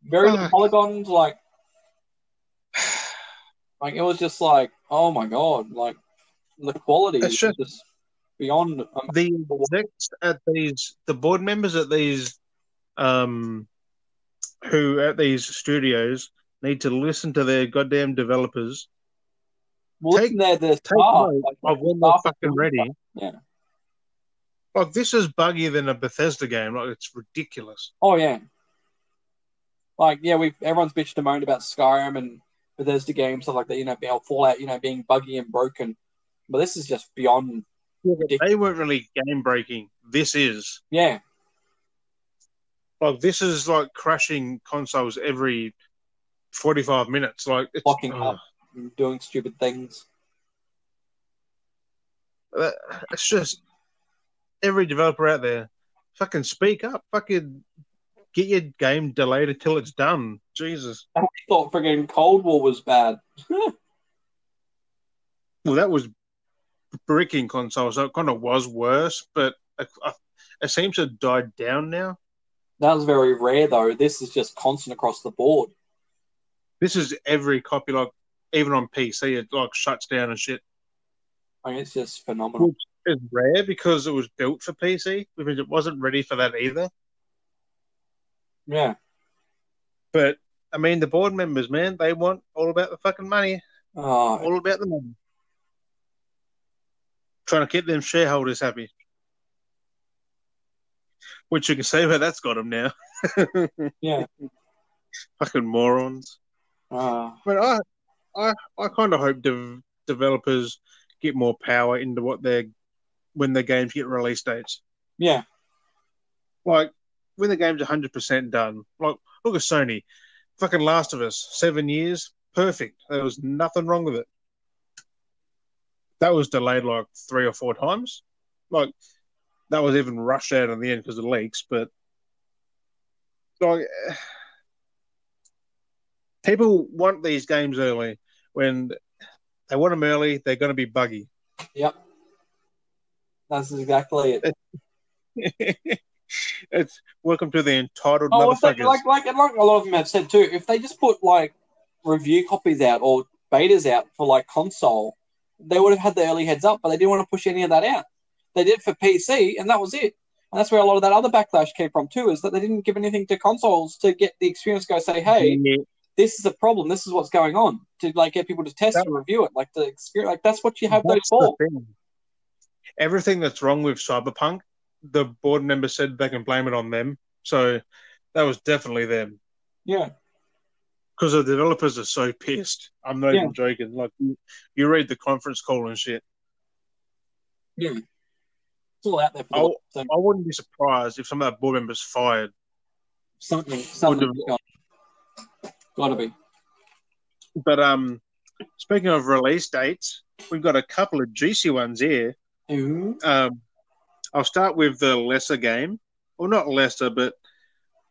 very polygons. Like *sighs* Like it was just like, oh my god, like the quality It's is just- just beyond. Um, The execs at these, the board members at these, um, who at these studios need to listen to their goddamn developers well, take- they're the like, of when they're fucking ready. stuff. Yeah. Like this is buggier than a Bethesda game. Like it's ridiculous. Oh yeah. Like yeah, we everyone's bitched and moaned about Skyrim and Bethesda games stuff like that. You know, being Fallout, you know, being buggy and broken. But this is just beyond. They weren't really game breaking. This is Yeah, like this is like crashing consoles every forty five minutes. Like it's Locking ugh. up. Doing stupid things. Uh, it's just every developer out there, fucking speak up, fucking get your game delayed until it's done. Jesus. I thought friggin' Cold War was bad. *laughs* Well, that was bricking consoles, so it kind of was worse, but it, it seems to have died down now. That was very rare though. This is just constant across the board. This is every copy, like even on PC, it like shuts down and shit. I mean, it's just phenomenal. It's rare because it was built for PC, which means it wasn't ready for that either. Yeah. But I mean, the board members, man, they want all about the fucking money. Oh, all about the money. Trying to keep them shareholders happy. Which you can say where that's got them now. *laughs* yeah. Fucking morons. Uh, But I, I, I kind of hope dev- developers get more power into what their when their games get release dates. yeah. Like when the game's hundred percent done. Like look at Sony, fucking Last of Us, seven years, perfect. There was nothing wrong with it. That was delayed like three or four times. Like that was even rushed out in the end because of leaks. But like *sighs* people want these games early. When they want them early, they're going to be buggy. Yep. That's exactly it. *laughs* it's welcome to the entitled Oh, if they, like, like, like a lot of them have said too, if they just put like review copies out or betas out for like console, they would have had the early heads up, but they didn't want to push any of that out. They did for PC, and that was it. And that's where a lot of that other backlash came from too, is that they didn't give anything to consoles to get the experience. Go say, hey. This is a problem. This is what's going on. To like get people to test That- and review it, like the experience. Like that's what you have those That's for. Everything that's wrong with Cyberpunk, the board member said they can blame it on them. So that was definitely them. Yeah, Because the developers are so pissed. I'm not Yeah. even joking. Like you, you read the conference call and shit. yeah. It's all out there for Oh. the so I wouldn't be surprised if some of that board members fired. something. Something. Would Got to be. But um, speaking of release dates, we've got a couple of juicy ones here. Ooh. Um, I'll start with the lesser game, well, not lesser, but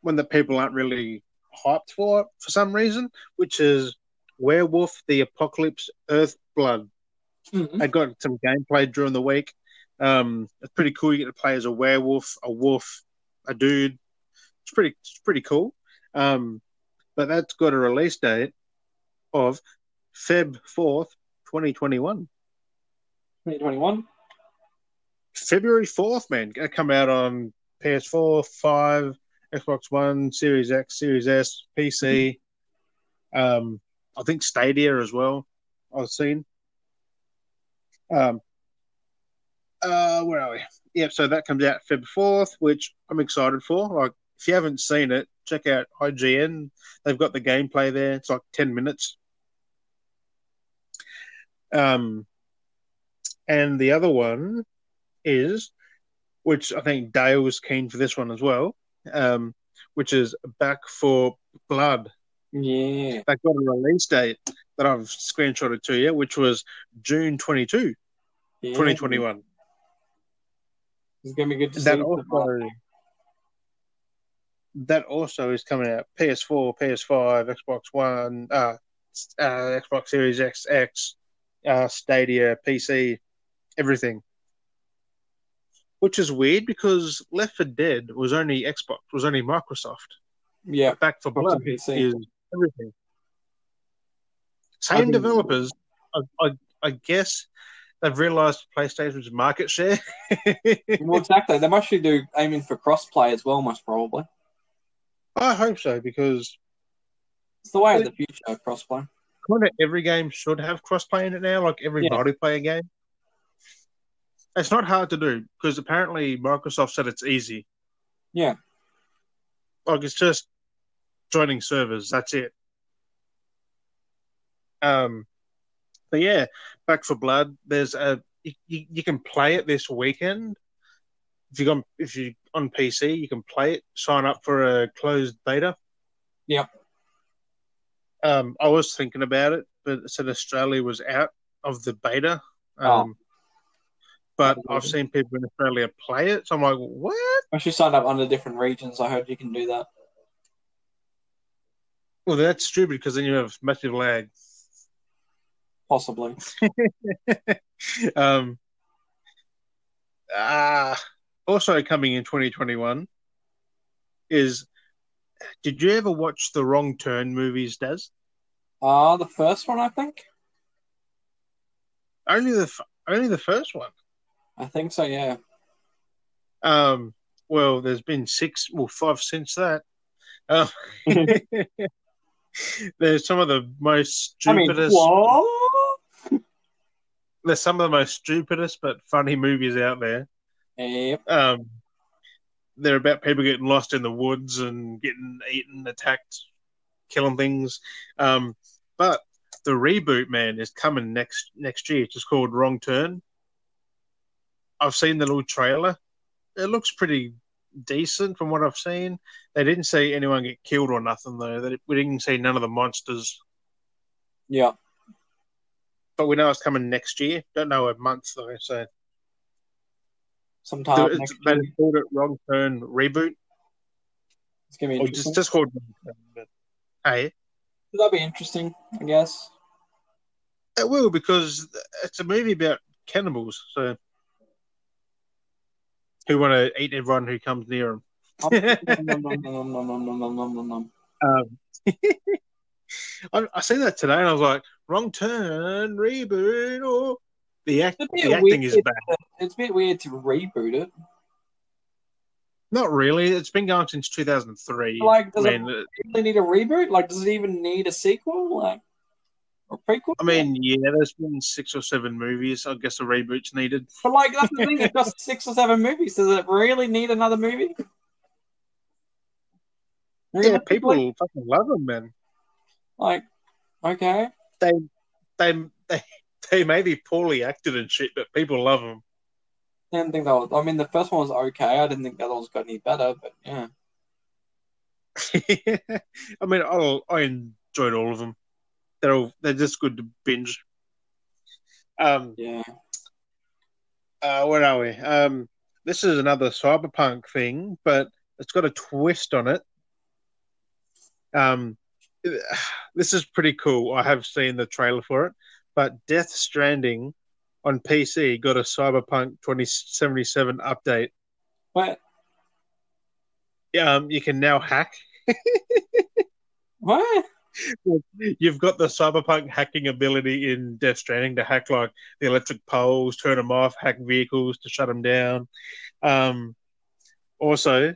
one that people aren't really hyped for for some reason, which is Werewolf: The Apocalypse Earthblood. Mhm. I got some gameplay during the week. Um, it's pretty cool. You get to play as a werewolf, a wolf, a dude. It's pretty, it's pretty cool. Um, but that's got a release date of Feb fourth, twenty twenty one. 2021. February 4th, man. Gonna come out on PS4, 5, Xbox One, Series X, Series S, PC. Um, I think Stadia as well. I've seen. Um, uh, where are we? Yeah, so that comes out Feb 4th, which I'm excited for. Like, if you haven't seen it, check out IGN. They've got the gameplay there. It's like 10 minutes. Um, and the other one is, which I think Dale was keen for this one as well, um, which is Back 4 Blood. Yeah. They got a release date that I've screenshotted to you, which was June 22, yeah. 2021. It's gonna be good to That see. also, that also is coming out PS4, PS5, Xbox One, uh, uh, Xbox Series X, X, uh, Stadia, PC, everything. Which is weird because Left 4 Dead was only Xbox, was only Microsoft. Yeah. Back 4 Blood and PC. is everything. Same think- developers. I, I, I guess they've realised PlayStation's market share. *laughs* Well, exactly. They must do aiming for crossplay as well, most probably. I hope so because It's the way of the future, crossplay. kind of every game should have crossplay in it now, like every Yeah. multiplayer game. It's not hard to do because apparently Microsoft said it's easy. Yeah. Like it's just joining servers. That's it. Um, but yeah, Back 4 Blood. There's a you, you, can play it this weekend. If you on if you on PC, you can play it. Sign up for a closed beta. Yep. Um, I was thinking about it, but it said Australia was out of the beta. Um, Oh. But Oh, I've seen people in Australia play it, so I'm like, what? I should sign up under different regions. I heard you can do that. Well, that's stupid because then you have massive lag. Possibly. *laughs* um, ah, also coming in 2021 is. Did you ever watch the Wrong Turn movies, Daz? Ah, the first one, I think. Only the only the first one. I think so. Yeah. Um, well, there's been six, well, five since that. Um, *laughs* *laughs* there's some of the most stupidest. I mean, what? there's some of the most stupidest but funny movies out there. Yep. Um, they're about people getting lost in the woods and getting eaten, attacked, killing things. Um, but the reboot, man, is coming next next year. It's just called Wrong Turn. I've seen the little trailer. It looks pretty decent from what I've seen. They didn't see anyone get killed or nothing though. They, we didn't see none of the monsters. Yeah. But we know it's coming next year. Don't know a month though. So sometime. It's, next called it Wrong Turn Reboot. It's gonna be or just just called. Hey, that'd be interesting, I guess. It will because it's a movie about cannibals, so who want to eat everyone who comes near them. I, I seen that today, and I was like, "Wrong turn, reboot." Or the, act, the acting is bad. It's a bit weird to reboot it. Not really. It's been going since 2003. Like, does I it really need a reboot? Like, does it even need a sequel? Like, or prequel? I mean, yeah, there's been six or seven movies. I guess a reboot's needed. but like, that's the thing. It's just *laughs* six or seven movies. Does it really need another movie? Yeah, Realistically? people fucking love them, man. like, okay, They, they, they, they may be poorly acted and shit, but people love them. I didn't think that was. I mean, the first one was okay. I didn't think that was got any better, but yeah. *laughs* I mean, I I enjoyed all of them. They're all they're just good to binge. Um, Yeah. uh, where are we? Um, this is another cyberpunk thing, but it's got a twist on it. Um, *sighs* this is pretty cool. I have seen the trailer for it, but Death Stranding on PC got a Cyberpunk 2077 update. What? Um, you can now hack. *laughs* What? You've got the cyberpunk hacking ability in Death Stranding to hack like the electric poles, turn them off, hack vehicles to shut them down. Um, also,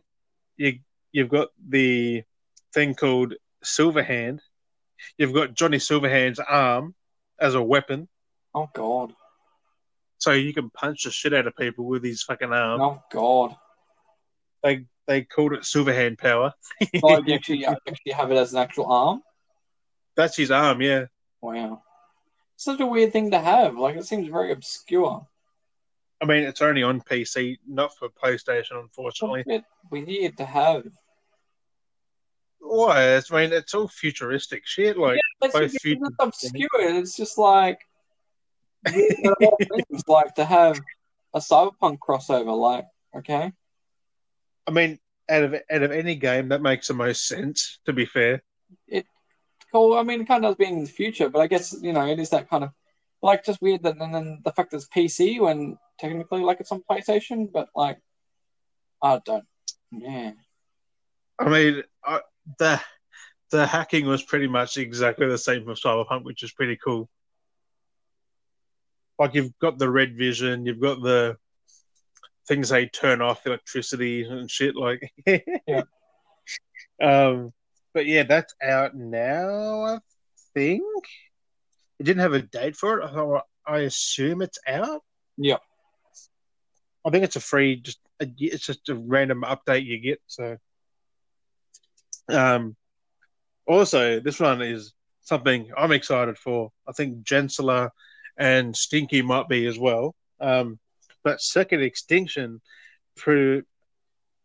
you you've got the thing called Silverhand. You've got Johnny Silverhand's arm as a weapon, Oh God. So you can punch the shit out of people with his fucking arm. Oh God. They they called it Silverhand power. Like, *laughs* oh, you *laughs* actually, you actually have it as an actual arm. That's his arm, yeah. Wow. Such a weird thing to have. Like, it seems very obscure. I mean, it's only on PC, not for PlayStation, unfortunately. bit weird to have. Why? I mean, it's all futuristic shit. Like, It's, both it's future- obscure. It's just like things like to have a cyberpunk crossover. Like, okay, I mean, out of out of any game, that makes the most sense. To be fair, it cool. I mean, it kind of does being in the future, but I guess you know it is that kind of like just weird that and then the fact that it's PC when technically like it's on PlayStation, but like I don't. Yeah. I mean, I, the the hacking was pretty much exactly the same for Cyberpunk, which is pretty cool. Like you've got the red vision, you've got the things they turn off electricity and shit. Like, *laughs* Yeah. Um, but yeah, that's out now. I think it didn't have a date for it. I thought I assume it's out. Yeah. I think it's a free, just it's just a random update you get. So, um, also this one is something I'm excited for. I think Gensler and Stinky might be as well. Um, but Second Extinction pre-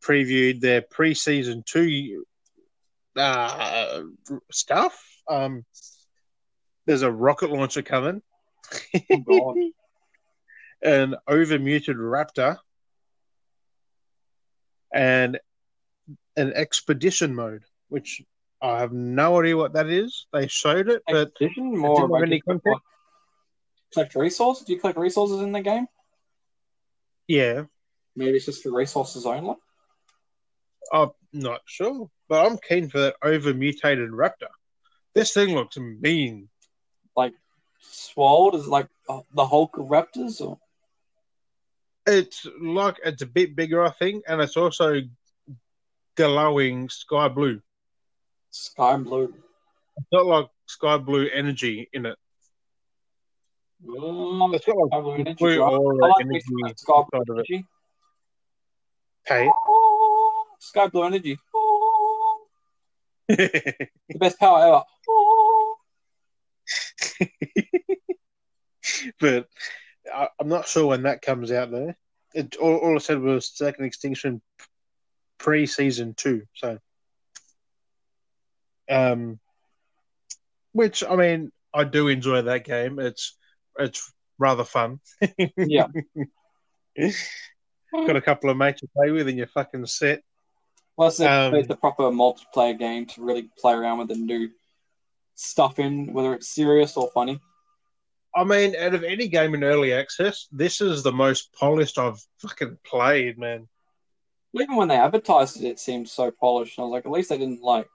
previewed their pre-season two uh, stuff. Um, there's a rocket launcher coming, *laughs* Oh, an overmuted raptor, and an expedition mode, which I have no idea what that is. They showed it, but Expedition, it more didn't have any just content. Collect resources. Do you collect resources in the game? Yeah, Maybe it's just for resources only. I'm not sure. But I'm keen for that over mutated raptor. This thing looks mean. Swolled is it like uh, the Hulk of raptors, or It's like it's a bit bigger, I think, and it's also glowing sky blue. sky blue. It's not like sky blue energy in it. Mm, It's got like sky blue energy. blue aura I like energy mixing sky blue inside of it. energy. Hey. Oh, sky blue energy. Oh, the best power ever. Oh. *laughs* but I, I'm not sure when that comes out though. It all, all I said was Second Extinction pre season two. So, um, which I mean, I do enjoy that game. It's it's rather fun. Yeah. *laughs* Got a couple of mates to play with, and you're fucking set. Plus, it's Um, it's a proper multiplayer game to really play around with and do stuff in, whether it's serious or funny. I mean, out of any game in early access, this is the most polished I've fucking played, man. Even when they advertised it, it seemed so polished. I was like, at least they didn't like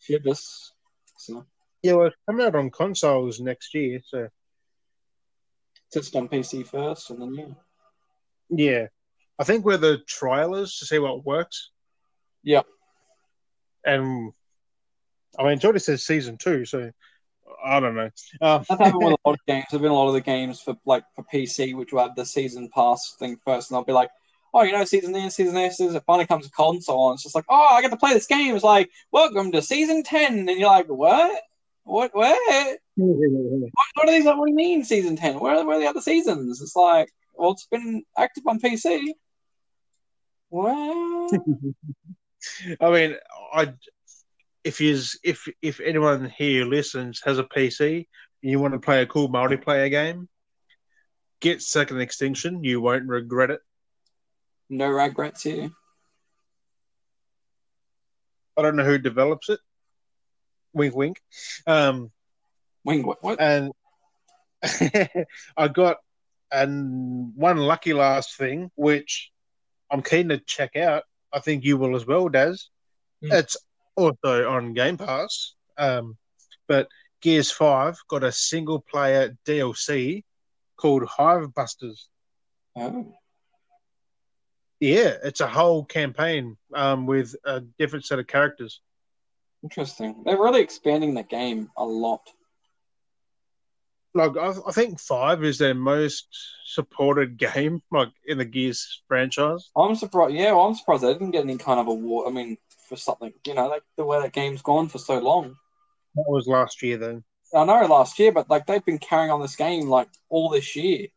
shit this. So, Yeah, well, it's coming out on consoles next year, so just on PC first, and then yeah. yeah. I think we're the trialers to see what works. Yep. And I mean, Jordy says season two, so I don't know. Um, That's happened with a lot of games. There've been a lot of the games for like for PC, which will have the season pass thing first, and I'll be like, "Oh, you know, season this, season this." season It finally comes to console, and it's just like, "Oh, I get to play this game." It's like, "Welcome to season ten, and you're like, "What? What? What? What, what are these? What do you mean season ten? Where, where are the other seasons?" It's like, well, it's been active on PC. Well, *laughs* I mean, I if you if if anyone here listens has a PC and you want to play a cool multiplayer game, get Second Extinction. You won't regret it. no regrets here. I don't know who develops it. Wink, wink. Um, Wing, what? what? and *laughs* I got and one lucky last thing, which I'm keen to check out. I think you will as well, Daz. Hmm. It's also on Game Pass. Um, but Gears Five got a single player DLC called Hivebusters. Oh, Yeah, it's a whole campaign um, with a different set of characters. interesting. They're really expanding the game a lot. Like I, I think Five is their most supported game, like in the Gears franchise. I'm surprised. Yeah, well, I'm surprised they didn't get any kind of award. I mean, for something, you know, like the way that game's gone for so long. That was last year, though. I know last year, but like they've been carrying on this game like all this year.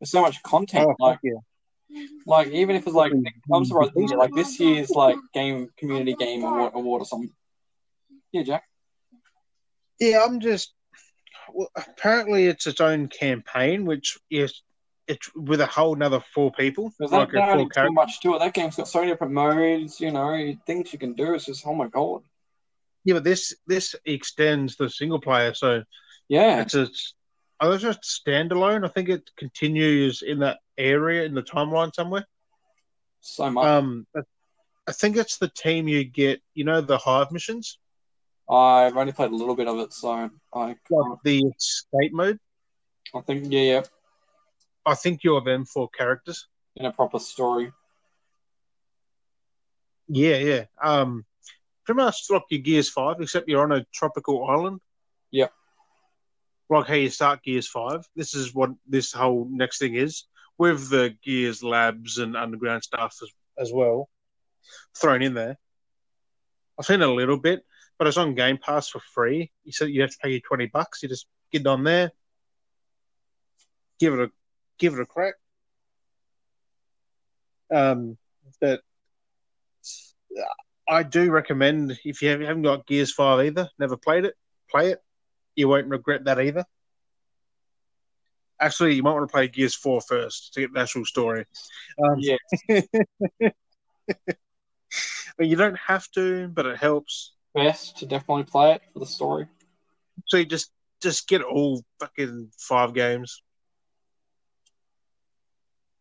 There's so much content. Oh, like, yeah. like even if it's like, I'm surprised. this year, Like this year's like game community game award, award or something. Yeah, Jack. Yeah, I'm just. Well, apparently, it's its own campaign, which is it's with a whole another four people, There's like not four too much to it. That game's got so many different modes. You know, things you can do. It's just oh my god. Yeah, but this this extends the single player, so Yeah, it's a. Oh, it's just standalone. I think it continues in that area in the timeline somewhere. so much. Um, I think it's the team you get. You know the Hive missions. I've only played a little bit of it, so I Like the escape mode. I think yeah, yeah, I think you're them four characters. in a proper story. Yeah, yeah. Um, pretty much like your Gears Five, except you're on a tropical island. Yep. Like how you start Gears Five. This is what this whole next thing is, with the Gears labs and underground stuff as, as well, thrown in there. I've seen a little bit, but it's on Game Pass for free. You said you have to pay you twenty bucks. You just get on there, give it a give it a crack. Um, but I do recommend if you haven't got Gears Five either, never played it, play it. You won't regret that either. Actually, you might want to play Gears Four first to get the actual story. Um, Yeah, *laughs* but you don't have to, but it helps. Best to definitely play it for the story. So you just just get all fucking five games.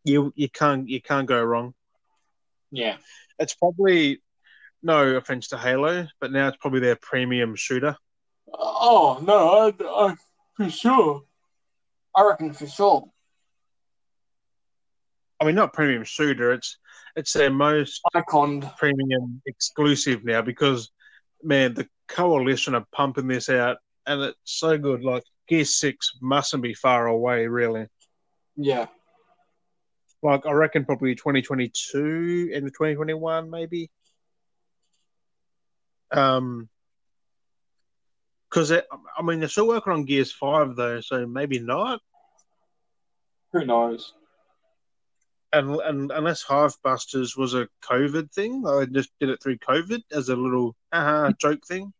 You you can't you can't go wrong. Yeah, It's probably no offense to Halo, but now it's probably their premium shooter. Oh no, I, I for sure. I reckon for sure. I mean, not premium shooter. It's it's their most Icon. premium exclusive now because man, the coalition are pumping this out, and it's so good. Like Gear Six mustn't be far away, really. Yeah, Like I reckon probably 2022 and 2021 maybe. Um, because I mean they're still working on Gears Five though, so maybe not. who knows? And, and unless Hivebusters was a COVID thing, I just did it through COVID as a little haha joke thing.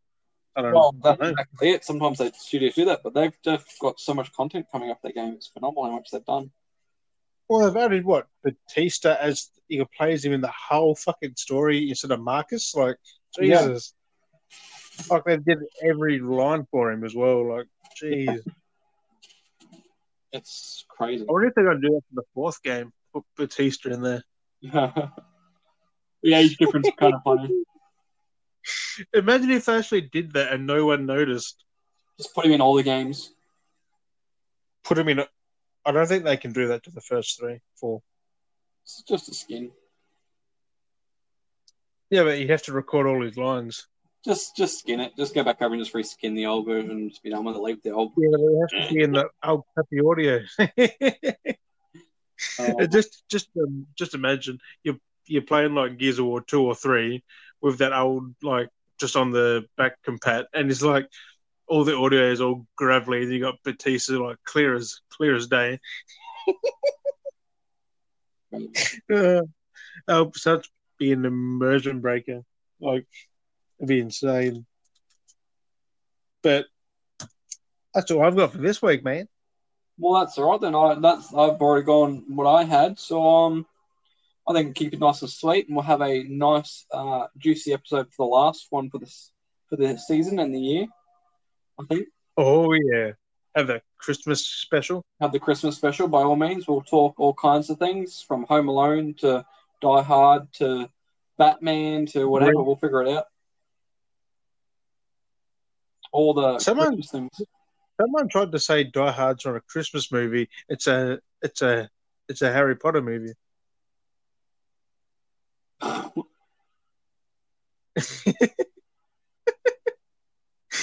I don't Well, know. that's exactly it. Sometimes they studios do that, but they've just got so much content coming up their game. It's phenomenal how much they've done. Well, they've added what Batista as you can play as him in the whole fucking story instead of Marcus. Like Yeah. Jesus, like they did every line for him as well. Like, jeez. *laughs* It's crazy. I wonder if they're going to do that for the fourth game. Put Batista in there. *laughs* the age difference is kind of funny. *laughs* Imagine if they actually did that and no one noticed. Just put him in all the games. Put him in. I don't think they can do that to the first three, four. It's just a skin. Yeah, but you'd have to record all his lines. Just just skin it. Just go back over and just reskin the old version just be done with it. Leave the old. Yeah, they have to be in the old crappy audio. *laughs* Uh, *laughs* just, just, um, just imagine you're you're playing like Gears of War two or three with that old like just on the back compat, and it's like all the audio is all gravelly, and you got Batista like clear as clear as day. *laughs* Uh, oh, such be an immersion breaker. Like, it'd be insane. But that's all I've got for this week, man. Well, that's all right then. I that's I've already gone what I had. So um, I think keep it nice and sweet, and we'll have a nice uh, juicy episode for the last one for this for the season and the year. I think Oh yeah, have a Christmas special. have the Christmas special. By all means, we'll talk all kinds of things from Home Alone to Die Hard to Batman to whatever. Yeah. We'll figure it out. All the Someone- Christmas things. Someone tried to say Die Hard's not a Christmas movie. It's a, it's a, it's a Harry Potter movie. *laughs*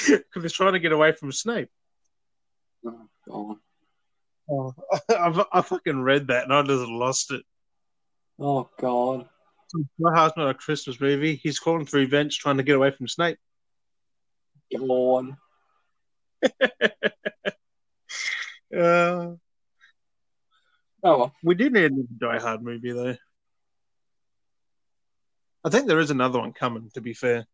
Because he's trying to get away from Snape. Oh, God. Oh, *laughs* I, I fucking read that and I just lost it. Oh God. Die Hard's not a Christmas movie. He's calling for revenge, trying to get away from Snape. God. *laughs* Uh, Oh well. we do need a Die Hard movie, though. I think there is another one coming. To be fair,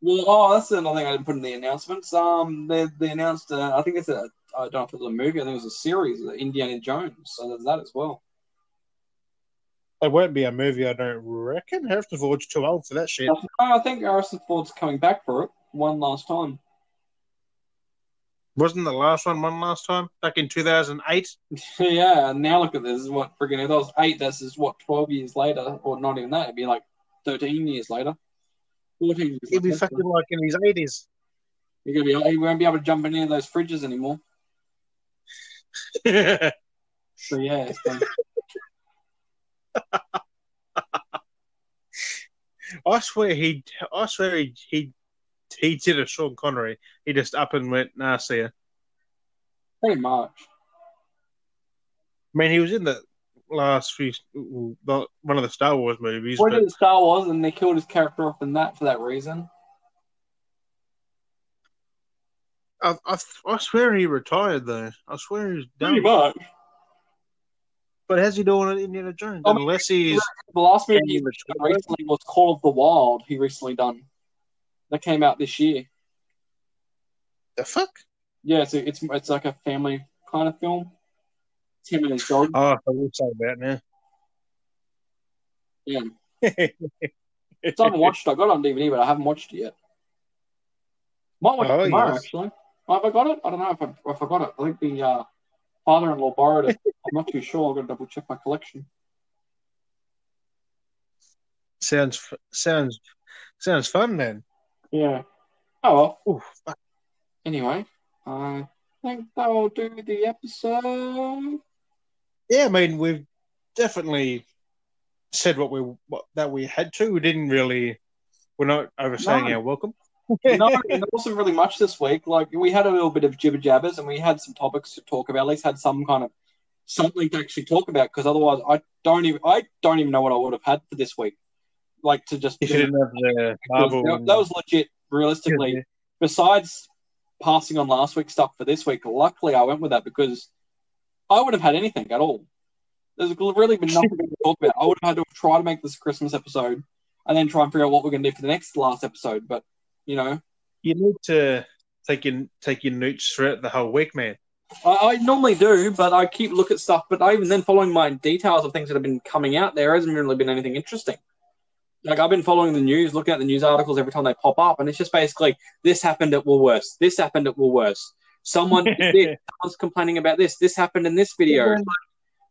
Well, oh, that's another thing I didn't put in the announcements. Um, they they announced. Uh, I think it's a. I don't know if it was a movie. I think it was a series, uh, Indiana Jones. So there's that as well. it won't be a movie. I don't reckon. Harrison Ford's too old for that shit. I think Harrison Ford's coming back for it one last time. Wasn't the last one one last time back in two thousand eight? *laughs* yeah, and now look at this. What freaking? If that was eight, this is what twelve years later, or not even that. It'd be like thirteen years later. Fourteen years. He'd be fucking like in his eighties. You're gonna be, He won't be able to jump in any of those fridges anymore. *laughs* So yeah, *laughs* I swear he, I swear he, he, he did a Sean Connery. He just up and went, nah, see ya. pretty much. I mean, he was in the last few, well, one of the Star Wars movies. What but did Star Wars, and they killed his character off in that for that reason. I, I, I swear he retired though. I swear he's done. Pretty much. But how's he doing at Indiana Jones? I mean, Unless he's The last movie he Can you did recently was Call of the Wild. He recently done. That came out this year. the fuck. Yeah, so it's it's like a family kind of film. It's him and his dog. Oh, I will say that now. Yeah. So I haven't watched it. I got it on DVD, but I haven't watched it yet. Might watch Oh, it tomorrow, yes. actually. Have I got it? I don't know if I, if I got it. I think the uh, father-in-law borrowed it. *laughs* I'm not too sure. I've got to double check my collection. sounds sounds sounds fun, man. Yeah. Oh well. Fuck. Anyway, I think that will do the episode. Yeah, I mean, we've definitely said what we what that we had to. We didn't really. We're not overstaying No. our welcome. no, *laughs* there wasn't really much this week. Like we had a little bit of jibber jabbers, and we had some topics to talk about. At least had some kind of something to actually talk about. Because otherwise, I don't even I don't even know what I would have had for this week. Like to just you didn't have the that, that was legit. Realistically, Yeah. besides passing on last week's stuff for this week, luckily I went with that because I would have had anything at all. There's really been nothing to talk about. I would have had to try to make this Christmas episode and then try and figure out what we're going to do for the next last episode. But you know, you need to take your take your newts throughout the whole week, man. I, I normally do, but I keep look at stuff. But I, even then, following my details of things that have been coming out, there hasn't really been anything interesting. Like I've been following the news, looking at the news articles every time they pop up, and it's just basically this happened at Woolworths, this happened at Woolworths. Someone did *laughs* someone's complaining about this, this happened in this video. Yeah. Like,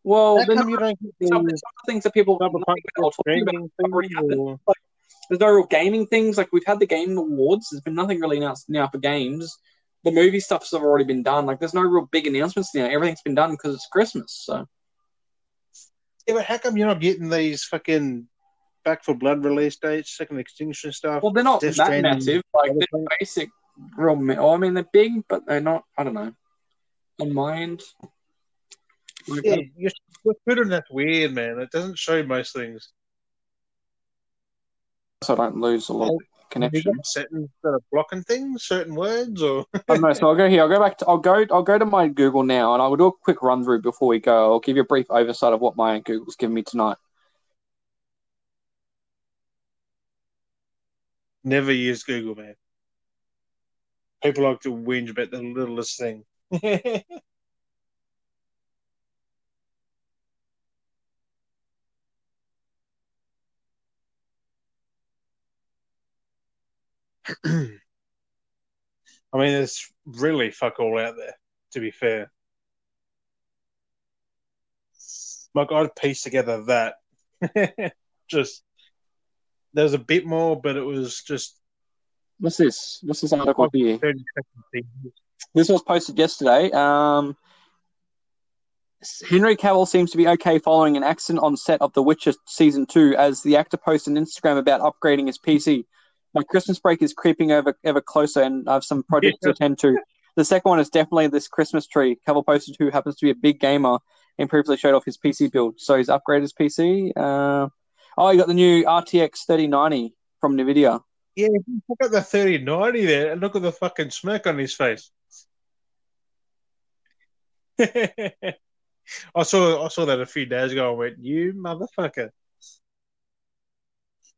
well, not, you don't some, some things that people are talking about streaming have already thing, happened. There's no real gaming things. Like we've had the game awards. There's been nothing really announced now for games. The movie stuff's have already been done. Like there's no real big announcements now. Everything's been done because it's Christmas. So Yeah, but how come you're not getting these fucking Back 4 Blood release dates, Second Extinction stuff? well, they're not Death that Stranding, massive. Like they're things. basic, real. me- Oh, I mean they're big, but they're not. I don't know. On my end, like, Yeah, your your Twitter that's weird, man. It doesn't show most things. so I don't lose a lot of Have you connection. got settings that are blocking things, certain words, or I don't know. So I'll go here. I'll go back to. I'll go. I'll go to my Google now, and I'll do a quick run through before we go. I'll give you a brief oversight of what my Google's given me tonight. Never use Google, man. People like to whinge about the littlest thing. *clears throat* I mean, there's really fuck all out there, to be fair. Like, I'd piece together that. *laughs* just, there's a bit more, but it was just What's this? What's this article here? 30 seconds. This was posted yesterday. Um, Henry Cavill seems to be okay following an accident on set of The Witcher season two, as the actor posted on Instagram about upgrading his PC. My Christmas break is creeping over ever closer, and I have some projects to attend to. The second one is definitely this Christmas tree. Cavill posted who happens to be a big gamer and previously showed off his PC build. So he's upgraded his PC. Uh, oh, you got the new RTX 3090 from Nvidia. Yeah, look at the 3090 there and look at the fucking smirk on his face. *laughs* I saw I saw that a few days ago and went, You motherfucker.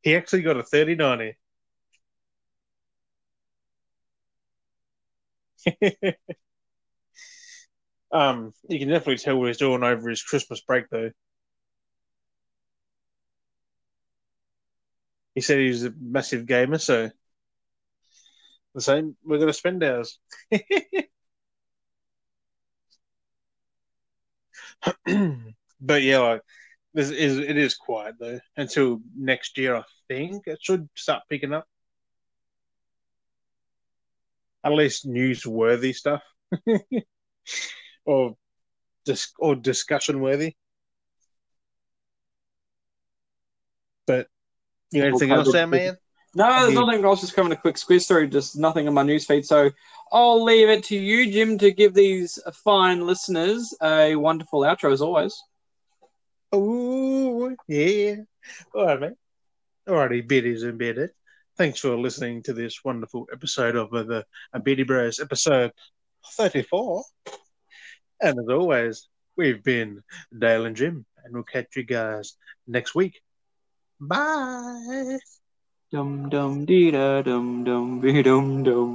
He actually got a 3090. *laughs* um, you can definitely tell what he's doing over his Christmas break though. He said he was a massive gamer, so the same. We're gonna spend ours. *laughs* but yeah, like this is it is quiet though until next year. I think it should start picking up. at least newsworthy stuff, *laughs* or dis- or discussion worthy. But you got anything else there, man? No, there's Yeah. nothing. I was just coming a quick squeeze through, just nothing in my newsfeed. So I'll leave it to you, Jim, to give these fine listeners a wonderful outro as always. Oh, yeah. All right, mate. Alrighty, biddies and biddies. Thanks for listening to this wonderful episode of the Biddy Bros, episode 34. And as always, we've been Dale and Jim, and we'll catch you guys next week. Bye. Dum dum dee da dum dum be dum dum.